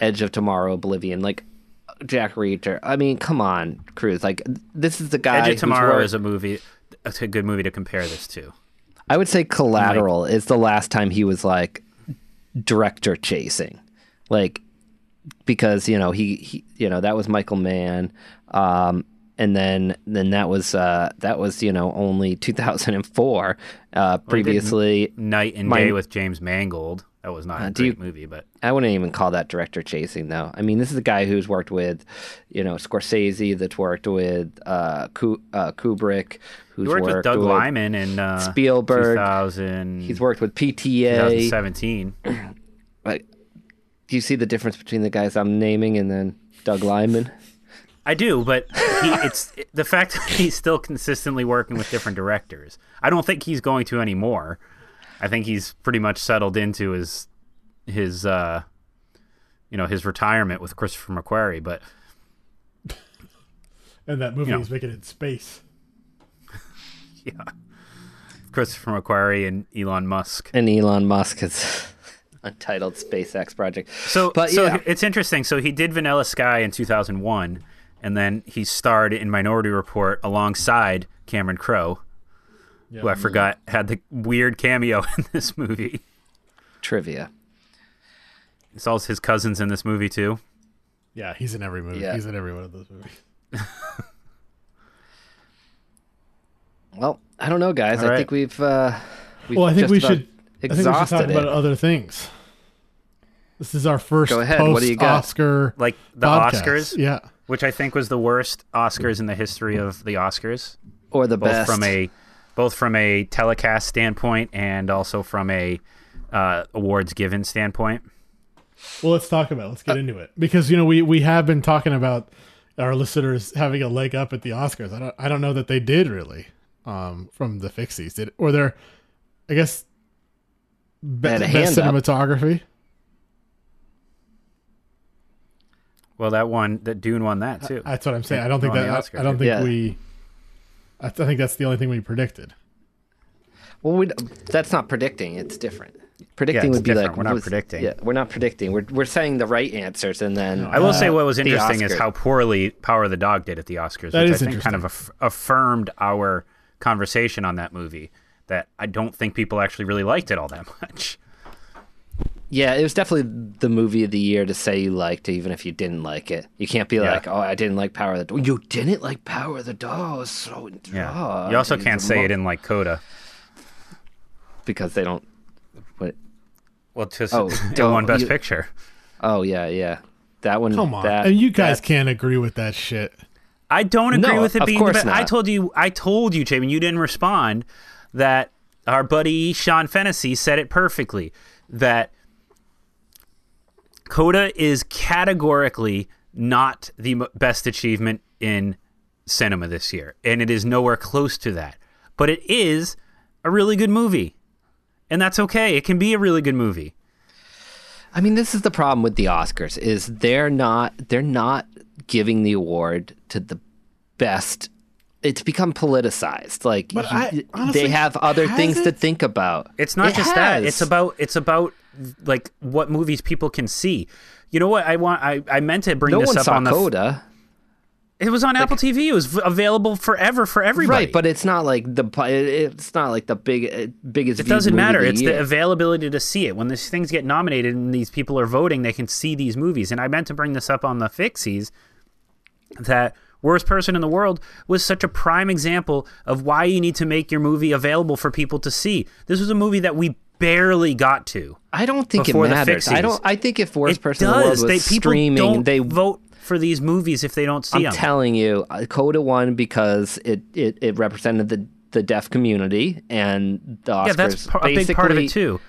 Edge of Tomorrow, Oblivion, like Jack Reacher. I mean, come on, Cruise. Like this is the guy. Edge of Tomorrow worked- is a movie. It's a good movie to compare this to. I would say Collateral is the last time he was like director chasing, like because you know he, he you know that was Michael Mann, um, and then then that was uh, that was you know only <laughs> 2004. Uh, previously, Knight and My- Day with James Mangold. That was not a Uh, do great you- movie, but I wouldn't even call that director chasing though. I mean, this is a guy who's worked with, you know, Scorsese, that's worked with uh, Ku- uh, Kubrick, who's he worked with Doug Liman in uh, Spielberg. 2000, He's worked with PTA. 2017. <clears throat> Like, do you see the difference between the guys I'm naming and then Doug Liman? I do, but he, it's it- the fact that he's still consistently working with different directors. I don't think he's going to anymore. I think he's pretty much settled into his his uh, you know his retirement with Christopher McQuarrie. But And that movie You know. is making it in space. <laughs> yeah, Christopher McQuarrie and Elon Musk. And Elon Musk is untitled SpaceX project. So, But so yeah. it's interesting. So he did Vanilla Sky in 2001, and then he starred in Minority Report alongside Cameron Crowe, who I forgot had the weird cameo <laughs> in this movie. Trivia. It's all his cousins in this movie too. Yeah, he's in every movie. Yeah. He's in every one of those movies. <laughs> Well, I don't know, guys. All I right. think we've. Uh, we've Well, I think just we about should. I think we should exhausted talk about other things. This is our first Go ahead, what do you got? post-Oscar Like the podcast. Oscars, Yeah. which I think was the worst Oscars in the history of the Oscars, or the both best. from a both from a telecast standpoint and also from a uh, awards given standpoint. Well, let's talk about. it. Let's get into it because you know we we have been talking about our listeners having a leg up at the Oscars. I don't I don't know that they did really um, from the Fixies. Did or their I guess be, had a best hand up. cinematography. Well, that one that Dune won that too. That's what I'm saying. I don't think On that Oscars, I, I don't think yeah. we. I, th- I think that's the only thing we predicted. Well, we, that's not predicting. It's different. Predicting it's would be different. like We're not was- predicting. Yeah, we're not predicting. We're we're saying the right answers, and then I will say what was interesting is how poorly Power of the Dog did at the Oscars, That which is I think kind of aff- affirmed our conversation on that movie. That I don't think people actually really liked it all that <laughs> much. Yeah, it was definitely the movie of the year to say you liked, it, even if you didn't like it. You can't be Yeah. like, "Oh, I didn't like Power of the Dog." You didn't like Power of the Dog, oh, so Yeah. oh, you also can't say mo- it in like Coda. because they don't. What? Well, just Oh, <laughs> it don't- won Best you- Picture. Oh yeah, yeah. That one. Come on, that, and you guys that's- can't agree with that shit. I don't agree No, with it of being. course the best. I not. told you. I told you, Chapin. You didn't respond. That our buddy Sean Fennessy said it perfectly. That Coda is categorically not the best achievement in cinema this year, and it is nowhere close to that. But it is a really good movie, and that's okay. It can be a really good movie. I mean, this is the problem with the Oscars is they're not they're not giving the award to the best it's become politicized. Like But he- I- honestly, they have other has things to think about. It's not It just that. It's about it's about like what movies people can see. You know what? I want. I, I meant to bring no this one up saw on the. Coda. It was on Apple TV. It was v- available forever for everybody. Right, but it's not like the it's not like the big uh, biggest. it doesn't matter. of the It's the availability to see it. When these things get nominated and these people are voting, they can see these movies. And I meant to bring this up on the Fixies that Worst Person in the World was such a prime example of why you need to make your movie available for people to see. This was a movie that we barely got to. I don't think it matters. I don't. I think if worst it person does. in the world was they, streaming, they vote for these movies if they don't see them. I'm telling you, uh, Coda won because it, it, it represented the the deaf community and the Oscars. yeah, that's par- a big part of it too.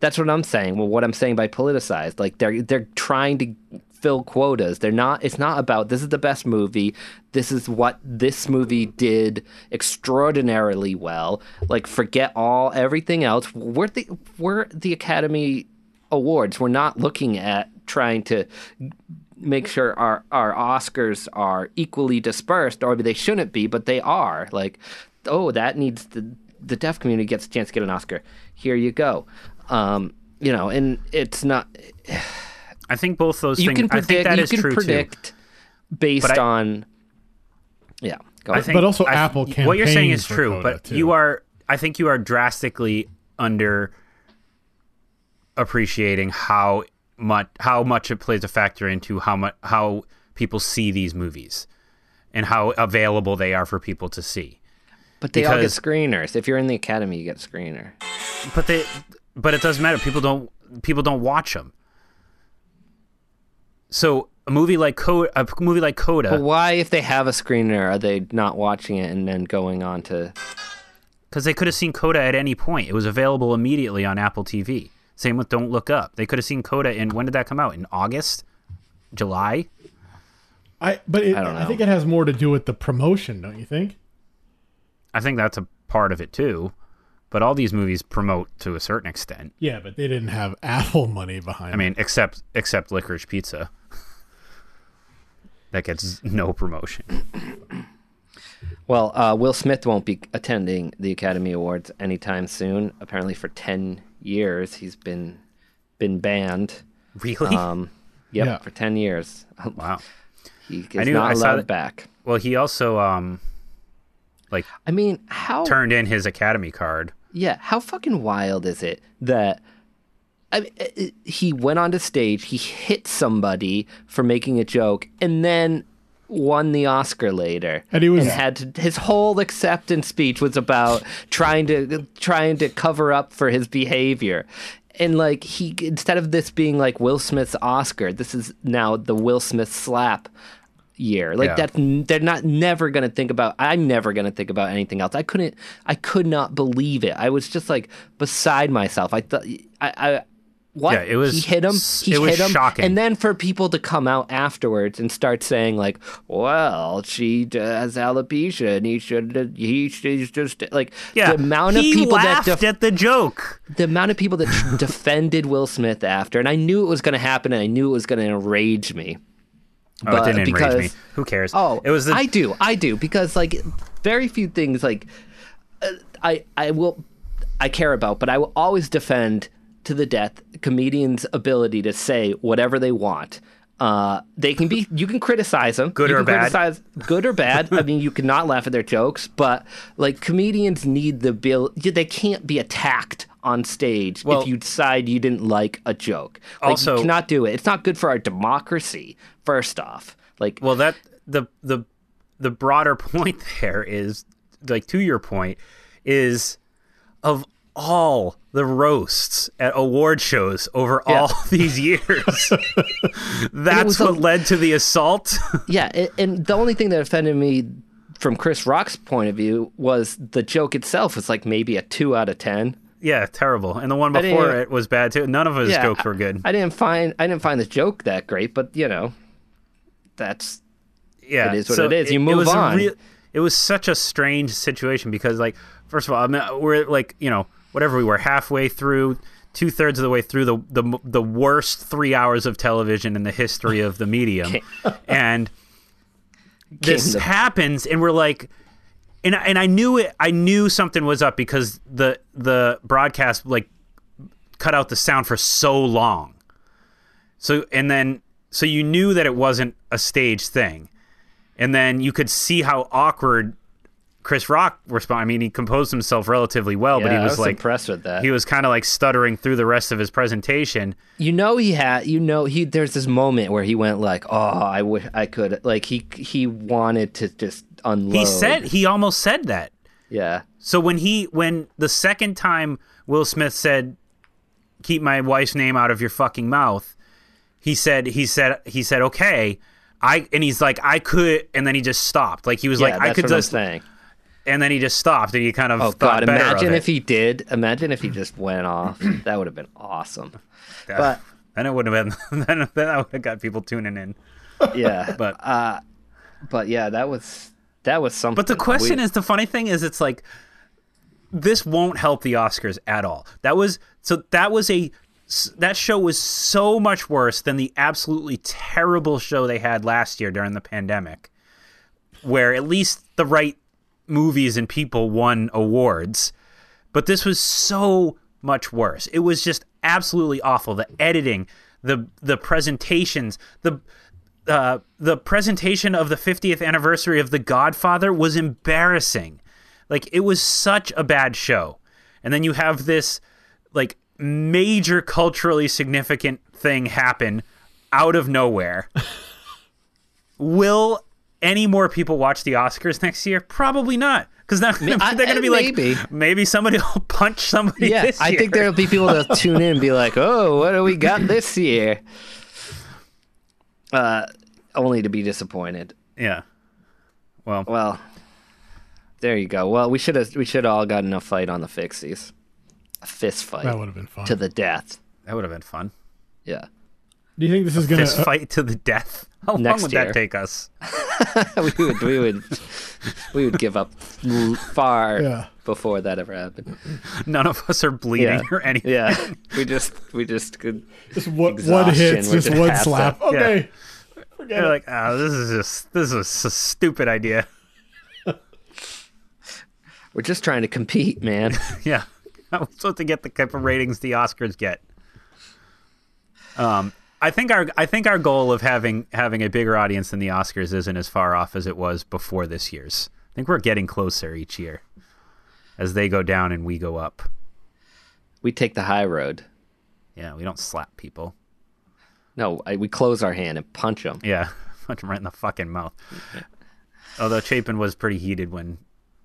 That's what I'm saying. Well, what I'm saying by politicized, like they're they're trying to fill quotas. They're not. It's not about this is the best movie. This is what this movie did extraordinarily well. Like forget all everything else. We're the we're the Academy Awards. We're not looking at trying to make sure our our Oscars are equally dispersed, or they shouldn't be, but they are. Like, oh, that needs the the deaf community gets a chance to get an Oscar. Here you go. Um, you know, and it's not. I think both those You things. can I think predict. that You is can true too. predict based I- on. Yeah, go ahead. think, But also I- Apple What you're saying is true, but too. you are. I think you are drastically under appreciating how much how much it plays a factor into how much how people see these movies and how available they are for people to see. but they all get screeners. If you're in the Academy, you get screener. But they, but it doesn't matter. People don't people don't watch them. So a movie like Coda, a movie like Coda, But why, if they have a screener, are they not watching it and then going on to? because they could have seen Coda at any point. It was available immediately on Apple TV. Same with Don't Look Up. They could have seen Coda in when did that come out? In August, July. I but it, I don't I, think it has more to do with the promotion, don't you think? I think that's a part of it too. But all these movies promote to a certain extent. Yeah, but they didn't have <laughs> Apple money behind. I mean, except except Licorice Pizza. <laughs> that gets no promotion. Well, uh, Will Smith won't be attending the Academy Awards anytime soon. Apparently, for ten years, he's been been banned. Really? Um, yep, Yeah. for ten years. <laughs> wow. He I is knew- not I saw allowed that- back. Well, he also um like I mean, how turned in his Academy card. Yeah, how fucking wild is it that I mean, it- it- he went onto stage, he hit somebody for making a joke, and then won the Oscar later. And he was- had to, his whole acceptance speech was about trying to trying to cover up for his behavior. And like he instead of this being like Will Smith's Oscar, this is now the Will Smith slap year. Like Yeah. that they're not never going to think about I'm never going to think about anything else. I couldn't I could not believe it. I was just like beside myself. I thought I I what? Yeah, it was he hit him. He it was hit him. shocking. And then for people to come out afterwards and start saying like, "Well, she has alopecia, and he should. He she's just like Yeah, the amount of people that laughed def- at the joke. the amount of people that <laughs> defended Will Smith after, and I knew it was going to happen, and I knew it was going to enrage me. Oh, But it didn't because- enrage me. Who cares? Oh, it was the I do, I do, because like very few things like uh, I I will I care about, but I will always defend to the death comedians' ability to say whatever they want. Uh, they can be. You can criticize them. Good you or bad. Good or bad. I mean, you cannot laugh at their jokes, but like comedians need the bill. They can't be attacked on stage Well- if you decide you didn't like a joke. Like, Also- you cannot do it. It's not good for our democracy. First off, like well that the the the broader <laughs> point there is like to your point is of all the roasts at award shows over all <laughs> these years. <laughs> That's was a- what led to the assault. <laughs> Yeah, and the only thing that offended me from Chris Rock's point of view was the joke itself was like maybe a two out of ten. yeah, terrible. And the one before it was bad too. None of his Yeah, jokes were good. I, I didn't find I didn't find the joke that great, but you know, that's yeah, it is what it is. You move was on. real- it was such a strange situation because, like, first of all, I mean, we're like, you know, whatever we were halfway through, two thirds of the way through the the the worst three hours of television in the history of the medium, <laughs> <laughs> and this the- happens, and we're like. and and I knew it. I knew something was up because the the broadcast like cut out the sound for so long. So and then so you knew that it wasn't a stage thing, and then you could see how awkward Chris Rock respond. I mean, he composed himself relatively well, but Yeah, he I was, was like impressed with that. He was kind of like stuttering through the rest of his presentation. You know he had. You know he. There's this moment where he went like, "Oh, I wish I could." Like he he wanted to just unload. He said he almost said that. "Yeah, So when he when the second time Will Smith said, "Keep my wife's name out of your fucking mouth," he said he said he said okay. I and he's like I could, and then he just stopped. Like he was yeah." like I could just, saying. And then he just stopped, and he kind of Oh thought God! Imagine if he did. Imagine if he just went off. <clears throat> that would have been awesome. <sighs> But then it wouldn't have been. <laughs> Then, then I would have got people tuning in. yeah, <laughs> But uh but yeah, that was that was something. But the question is, the funny thing is, it's like this won't help the Oscars at all. That was so. That was a that show was so much worse than the absolutely terrible show they had last year during the pandemic, where at least the right movies and people won awards. But this was so much worse. It was just absolutely awful. The editing, the the presentations, the uh, the presentation of the 50th anniversary of The Godfather was embarrassing. Like it was such a bad show. And then you have this like major culturally significant thing happen out of nowhere. <laughs> Will any more people watch the Oscars next year? Probably not. Because now <laughs> I- they're going to be maybe. like, maybe somebody <laughs> will punch somebody. yeah, this I year. think there'll be people that <laughs> tune in and be like, "Oh, what do we got this year?" Uh, only to be disappointed. Yeah. Well, Well, there you go. Well, we should have we should have all gotten a fight on the fixies, a fist fight That would have been fun. to the death. that would have been fun. Yeah, Do you think this is gonna? Fist fight to the death. <laughs> How long would year. that take us? <laughs> <laughs> we would we would we would give up far Yeah. before that ever happened. None of us are bleeding Yeah, or anything. yeah. We just we just could. just one, one hit, just just one have to- slap. Okay. Forget You're it. like, oh, this is just this is a stupid idea. We're just trying to compete, man. yeah, I'm supposed to get the type of ratings the Oscars get. Um, I think our I think our goal of having having a bigger audience than the Oscars isn't as far off as it was before this year's. I think we're getting closer each year as they go down and we go up. we take the high road. Yeah, we don't slap people. No, I, we close our hand and punch them. Yeah, <laughs> punch them right in the fucking mouth. Although Chapin was pretty heated when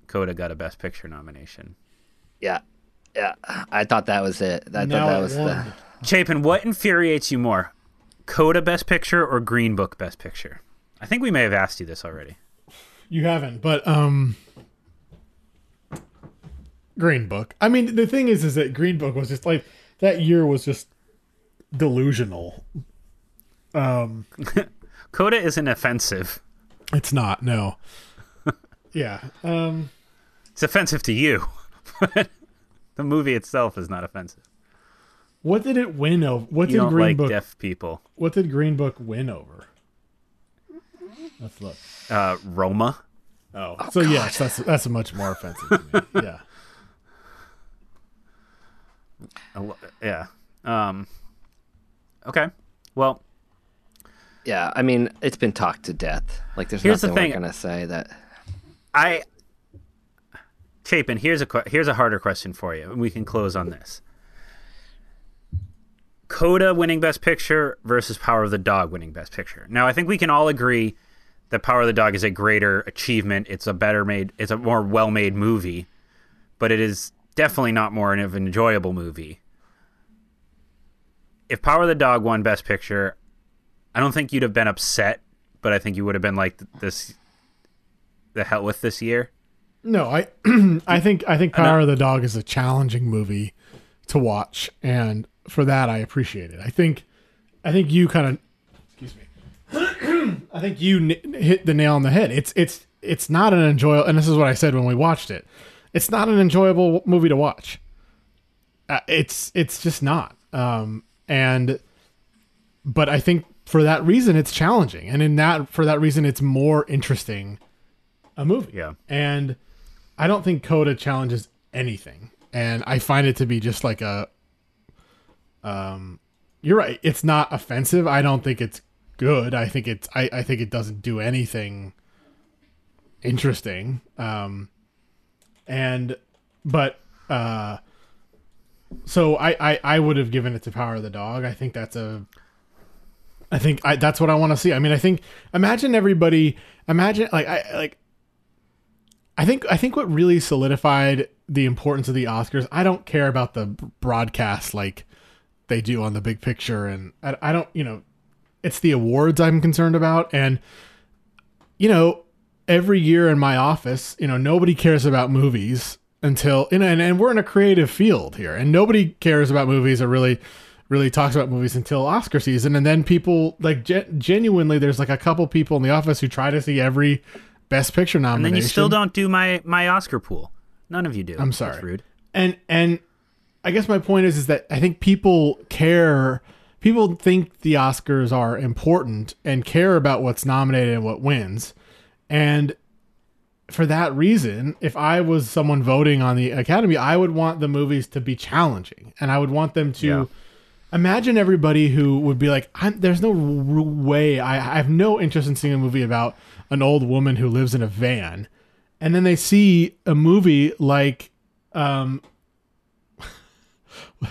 Coda got a Best Picture nomination. Yeah, yeah. I thought that was it. I thought that was the. Chapin, what infuriates you more, Coda Best Picture or Green Book Best Picture? I think we may have asked you this already. You haven't, but um, Green Book. I mean, the thing is, is that Green Book was just like that year was just delusional. <laughs> Coda isn't offensive. It's not. No. <laughs> yeah. Um. It's offensive to you. <laughs> but the movie itself is not offensive. What did it win over? What You did don't Green like Book? deaf people. What did Green Book win over? Let's look. Uh, Roma. Oh, so yes, that's that's much more offensive. to me. <laughs> Yeah. Yeah. Um, okay. Well, Yeah, I mean, it's been talked to death. Like, there's Here's the nothing thing. we're gonna say that. I Chapin, here's a here's a harder question for you, and we can close on this. Coda winning Best Picture versus Power of the Dog winning Best Picture. Now, I think we can all agree that Power of the Dog is a greater achievement. It's a better made, it's a more well made movie, but it is definitely not more of an enjoyable movie. If Power of the Dog won Best Picture, I don't think you'd have been upset, but I think you would have been like this. The hell with this year. No, I <clears throat> I think I think Power of the Dog is a challenging movie to watch, and for that I appreciate it. I think I think you kind of excuse me. <clears throat> I think you n- hit the nail on the head. It's it's it's not an enjoyable, and this is what I said when we watched it. It's not an enjoyable movie to watch. Uh, it's it's just not. Um, and but I think for that reason it's challenging, and in that for that reason it's more interesting a movie. Yeah. And I don't think Coda challenges anything, and I find it to be just like a. Um, you're right. It's not offensive. I don't think it's good. I think it's. I, I think it doesn't do anything interesting. Um, and but uh, so I I I would have given it to Power of the Dog. I think that's a. I think I, that's what I want to see. I mean, I think imagine everybody. Imagine like I like. I think I think what really solidified the importance of the Oscars. I don't care about the broadcast like they do on the big picture, and I, I don't. You know, it's the awards I'm concerned about, and you know, every year in my office, you know, nobody cares about movies until you know, and, and we're in a creative field here, and nobody cares about movies or really really talks about movies until Oscar season, and then people like gen- genuinely, there's like a couple people in the office who try to see every Best Picture nomination, And then you still don't do my my Oscar pool. None of you do. I'm sorry. That's rude. and and I guess my point is is that I think people care people think the Oscars are important and care about what's nominated and what wins. And for that reason, if I was someone voting on the Academy, I would want the movies to be challenging and I would want them to Yeah. imagine everybody who would be like, I'm, there's no r- way, I, I have no interest in seeing a movie about an old woman who lives in a van. And then they see a movie like um,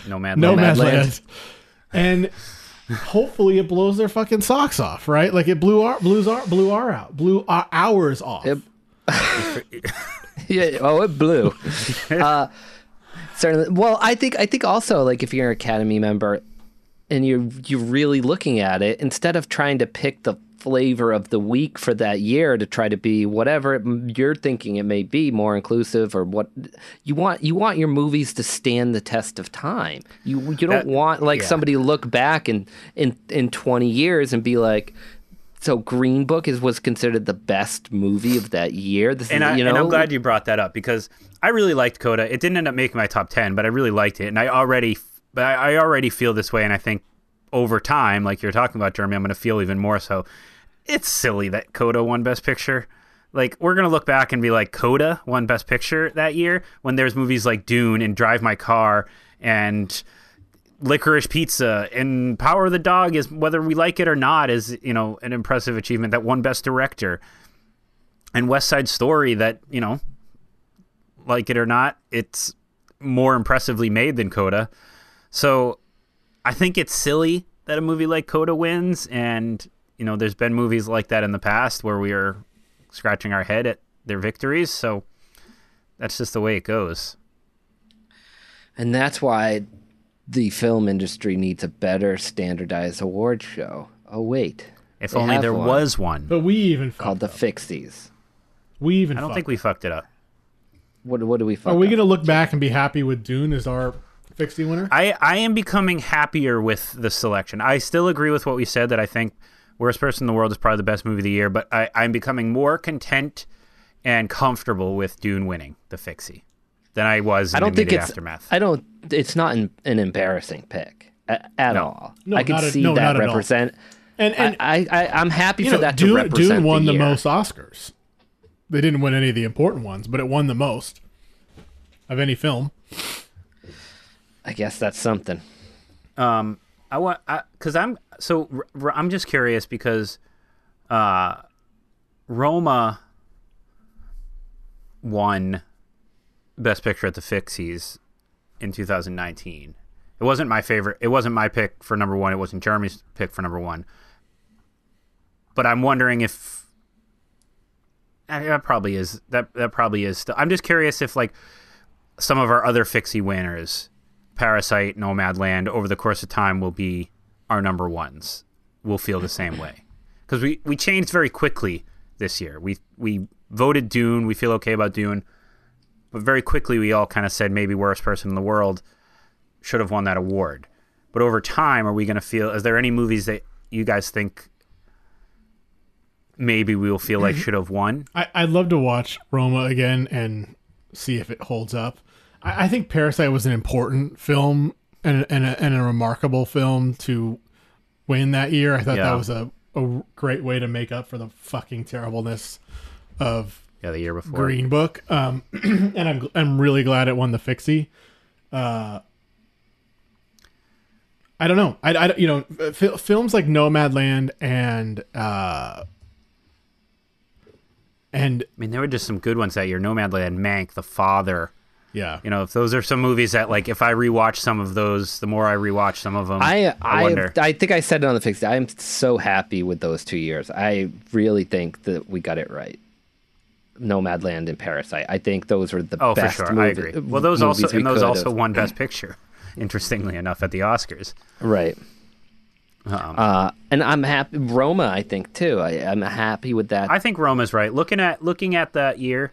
No man. No Nomadland. Land. And hopefully it blows their fucking socks off, right? Like it blew our, blues our, blew our out, blew our hours off. It- <laughs> yeah. Oh, it blew. <laughs> uh, certainly. Well, I think I think also like if you're an Academy member and you're you're really looking at it instead of trying to pick the flavor of the week for that year to try to be whatever it- you're thinking it may be more inclusive or what you want you want your movies to stand the test of time you you don't That- want like yeah. somebody to look back in in in 20 years and be like so Green Book is was considered the best movie of that year. This and, is, I, you know, and I'm glad you brought that up because I really liked Coda. It didn't end up making my top ten, but I really liked it, and I already, but I, I already feel this way, and I think over time, like you're talking about, Jeremy, I'm going to feel even more so. It's silly that Coda won Best Picture. Like we're gonna look back and be like, Coda won Best Picture that year when there's movies like Dune and Drive My Car and Licorice Pizza and Power of the Dog is whether we like it or not is you know an impressive achievement that won Best Director and West Side Story that you know, like it or not, it's more impressively made than Coda. So I think it's silly that a movie like Coda wins, and you know, there's been movies like that in the past where we are scratching our head at their victories. So that's just the way it goes. and that's why the film industry needs a better standardized award show. Oh wait, If they only there one was one. but we even called fucked the. Fixies. we even I don't fucked think we fucked it up. What what do we? Fuck Are we up? gonna look back and be happy with Dune as our Fixie winner? I, I am becoming happier with the selection. I still agree with what we said that I think Worst Person in the World is probably the best movie of the year, but I, I'm becoming more content and comfortable with Dune winning the Fixie than I was in I don't the think immediate it's. aftermath. I don't. It's not an, an embarrassing pick at, at No. all. No, I can not at- see no, that not at all. represent. And and I, I I'm happy for know, that Dune, to represent Dune won the, year. most Oscars. They didn't win any of the important ones, but it won the most of any film. I guess that's something. Um, I want because I'm so I'm just curious because uh, Roma won Best Picture at the Fixies in 2019. It wasn't my favorite. It wasn't my pick for number one. It wasn't Jeremy's pick for number one. But I'm wondering if eh, that probably is that that probably is. Still, I'm just curious if like some of our other Fixie winners, Parasite, Nomadland, over the course of time will be our number ones. Will feel the same way because we we changed very quickly this year. We we voted Dune. We feel okay about Dune, but very quickly we all kind of said maybe worst person in the world should have won that award. But over time, are we going to feel? Is there any movies that you guys think maybe we will feel like mm-hmm. should have won? I, I'd love to watch Roma again and see if it holds up. I, I think Parasite was an important film and, and, a, and a remarkable film to win that year. I thought Yeah. that was a, a great way to make up for the fucking terribleness of Yeah, the year before. Green Book, um, <clears throat> and I'm I'm really glad it won the Fixie. Uh, I don't know. I, I you know f- films like Nomadland and uh, and I mean, there were just some good ones that year. Nomadland, Mank, The Father. Yeah, You know, if those are some movies that, like, if I rewatch some of those, the more I rewatch some of them, I I I, wonder. I think I said it on the fix. I'm so happy with those two years. I really think that we got it right. Nomadland and Parasite. I think those were the oh, for best. sure, I agree. Well, those also movies we and those also have- won Best Picture. <laughs> Interestingly enough, at the Oscars. right. Um, Uh, and I'm happy. Roma, I think too. I, I'm happy with that. I think Roma's right. Looking at looking at that year,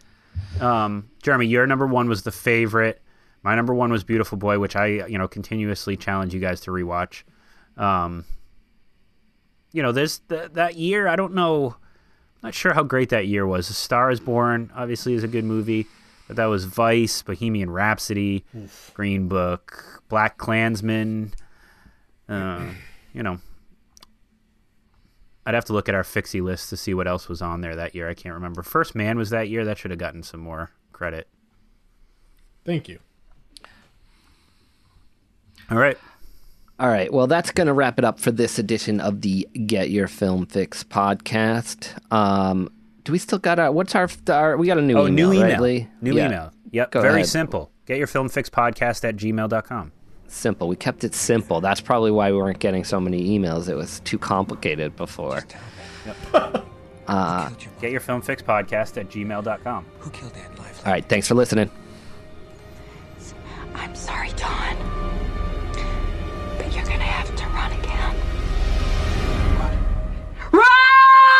um, Jeremy, your number one was the favorite. My number one was Beautiful Boy, which I you know continuously challenge you guys to rewatch. Um, you know, this th- that year, I don't know. I'm not sure how great that year was. A Star is Born obviously is a good movie, but that was Vice, Bohemian Rhapsody, Green Book, BlacKkKlansman. Uh, you know, I'd have to look at our fixie list to see what else was on there that year. I can't remember. First Man was that year. That should have gotten some more credit. thank you. All right. All right. Well, that's going to wrap it up for this edition of the Get Your Film Fix podcast. Um, do we still got our? What's our? our we got a new Oh, email, new right, email. Lee? New Yeah. email. Yep. Go Very ahead. simple. Get your film fix podcast at gmail.com simple. We kept it simple. That's probably why we weren't getting so many emails. It was too complicated before. Yep. uh, your Get your film fix podcast at gmail.com. Who killed Anne Lively? All right. Thanks for listening. I'm sorry, Don. But you're going to have to run again. What? Run!